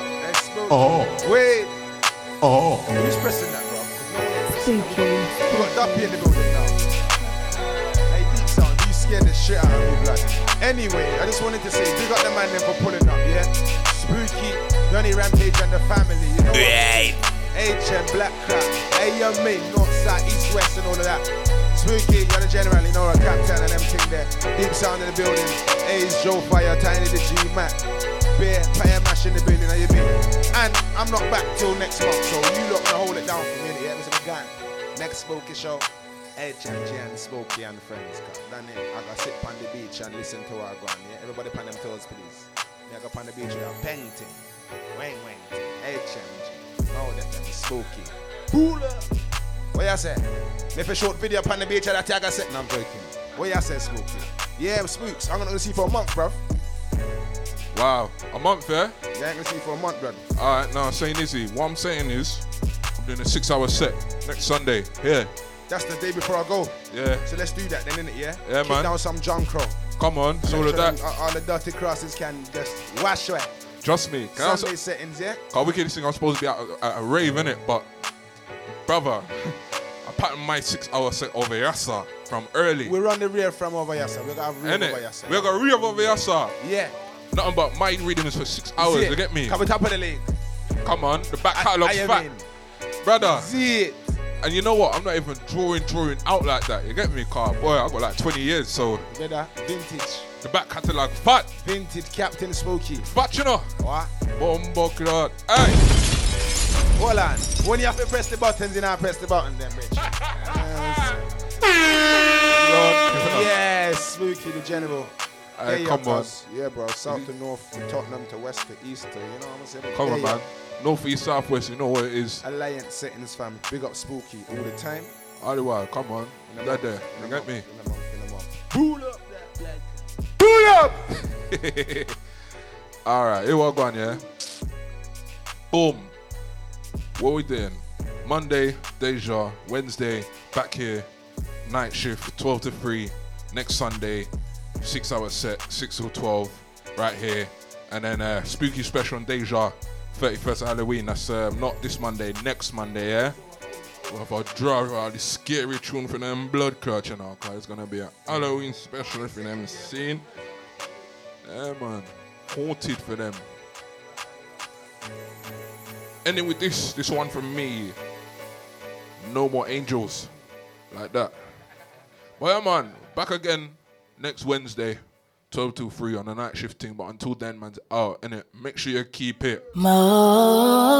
[SPEAKER 14] Oh.
[SPEAKER 12] Wait.
[SPEAKER 14] Oh.
[SPEAKER 12] Who's pressing that, bro?
[SPEAKER 5] Spooky.
[SPEAKER 12] We got Duppy in the building now. Hey, Deep Sound, you scared the shit out of me, blood. Anyway, I just wanted to say, big up the man them for pulling up, yeah? Spooky, Donny Rampage and the family, you know? Right. HM, Black Crap, mate, North, South, East, West, and all of that. Spooky, you're the general, you know, a captain and them thing there. Deep Sound in the building. A's, Joe Fire, Tiny the G, Mac. Beer, Pie Mash in the building, how you mean? And I'm not back till next month, so you lot gonna hold it down for me, yeah? Mr. McGann. Next Spooky show. HMG and Smokey and friends. Cause then eh, I got sit on the beach and listen to our gun. Yeah, everybody on them toes, please. Me I go on the beach with a painting. Wang wang. thing. HMG. Oh, that Smokey. Boola. What you say? Me for short video on the beach and that I set. No, I'm joking. What you say, Smokey? Yeah, Spooks. I'm gonna see you for a month, bruv.
[SPEAKER 2] Wow, a month, eh? yeah?
[SPEAKER 12] Yeah, I ain't gonna see you for a month, bruv.
[SPEAKER 2] Alright, now I'm saying Izzy, what I'm saying is, I'm doing a six hour set next Sunday. Yeah.
[SPEAKER 12] That's the day before I go.
[SPEAKER 2] Yeah.
[SPEAKER 12] So let's do that then, innit? Yeah.
[SPEAKER 2] Yeah,
[SPEAKER 12] Kick
[SPEAKER 2] man.
[SPEAKER 12] down some John Crow.
[SPEAKER 2] Come on, it's all of that.
[SPEAKER 12] Uh, all the dirty crosses can just wash away.
[SPEAKER 2] Trust me. Can I also,
[SPEAKER 12] Sunday settings, yeah.
[SPEAKER 2] Cause wickedest thing I'm supposed to be at, at a rave, innit? But, brother, I patterned my six hour set over Yassa from early.
[SPEAKER 12] We run the rear from over here, sir. We got rear over here,
[SPEAKER 2] Innit?
[SPEAKER 12] sir.
[SPEAKER 2] We got rave over Yassa.
[SPEAKER 12] Yeah.
[SPEAKER 2] Nothing but mind readings for six hours, you get me?
[SPEAKER 12] Come on top of the league.
[SPEAKER 2] Come on, the back catalog's
[SPEAKER 12] I- I
[SPEAKER 2] fat.
[SPEAKER 12] mean.
[SPEAKER 2] Brother.
[SPEAKER 12] See it.
[SPEAKER 2] And you know what? I'm not even drawing, drawing out like that. You get me, car? Boy, I got like 20 years, so
[SPEAKER 12] Brother, vintage.
[SPEAKER 2] the back catalog fat.
[SPEAKER 12] Vintage Captain Smokey.
[SPEAKER 2] Fat, you know?
[SPEAKER 12] What?
[SPEAKER 2] Clot. Hey!
[SPEAKER 12] Hold on. When you have to press the buttons, you know, press the button then, bitch. yes, Smokey the General.
[SPEAKER 2] Hey,
[SPEAKER 12] Yeah,
[SPEAKER 2] come on.
[SPEAKER 12] Yeah, bro. South to north, to Tottenham to west to east to, you know what I'm saying?
[SPEAKER 2] Come on, man. North, east, south, west, you know what it is.
[SPEAKER 12] Alliance settings, fam. Big up Spooky all the time.
[SPEAKER 2] Otherwise, come on.
[SPEAKER 12] In a
[SPEAKER 2] That
[SPEAKER 12] month,
[SPEAKER 2] there. You get me?
[SPEAKER 12] In a month, in a month.
[SPEAKER 2] Pull up that Pull up! Alright, here we go, yeah? Boom. What are we doing? Monday, Deja. Wednesday, back here. Night shift, 12 to 3. Next Sunday, 6 hour set, 6 till 12. Right here. And then uh, spooky special on Deja, 31st Halloween. That's um, not this Monday, next Monday, yeah? We'll have a draw uh, this scary tune for them blood clutch, you know, cause it's gonna be a Halloween special for them seen. Yeah, man. Haunted for them. Ending with this, this one from me. No more angels. Like that. But yeah, man, back again next Wednesday, 12 to 3 on the night shift shifting. But until then, man's out, innit? Make sure you keep it.
[SPEAKER 3] Mo.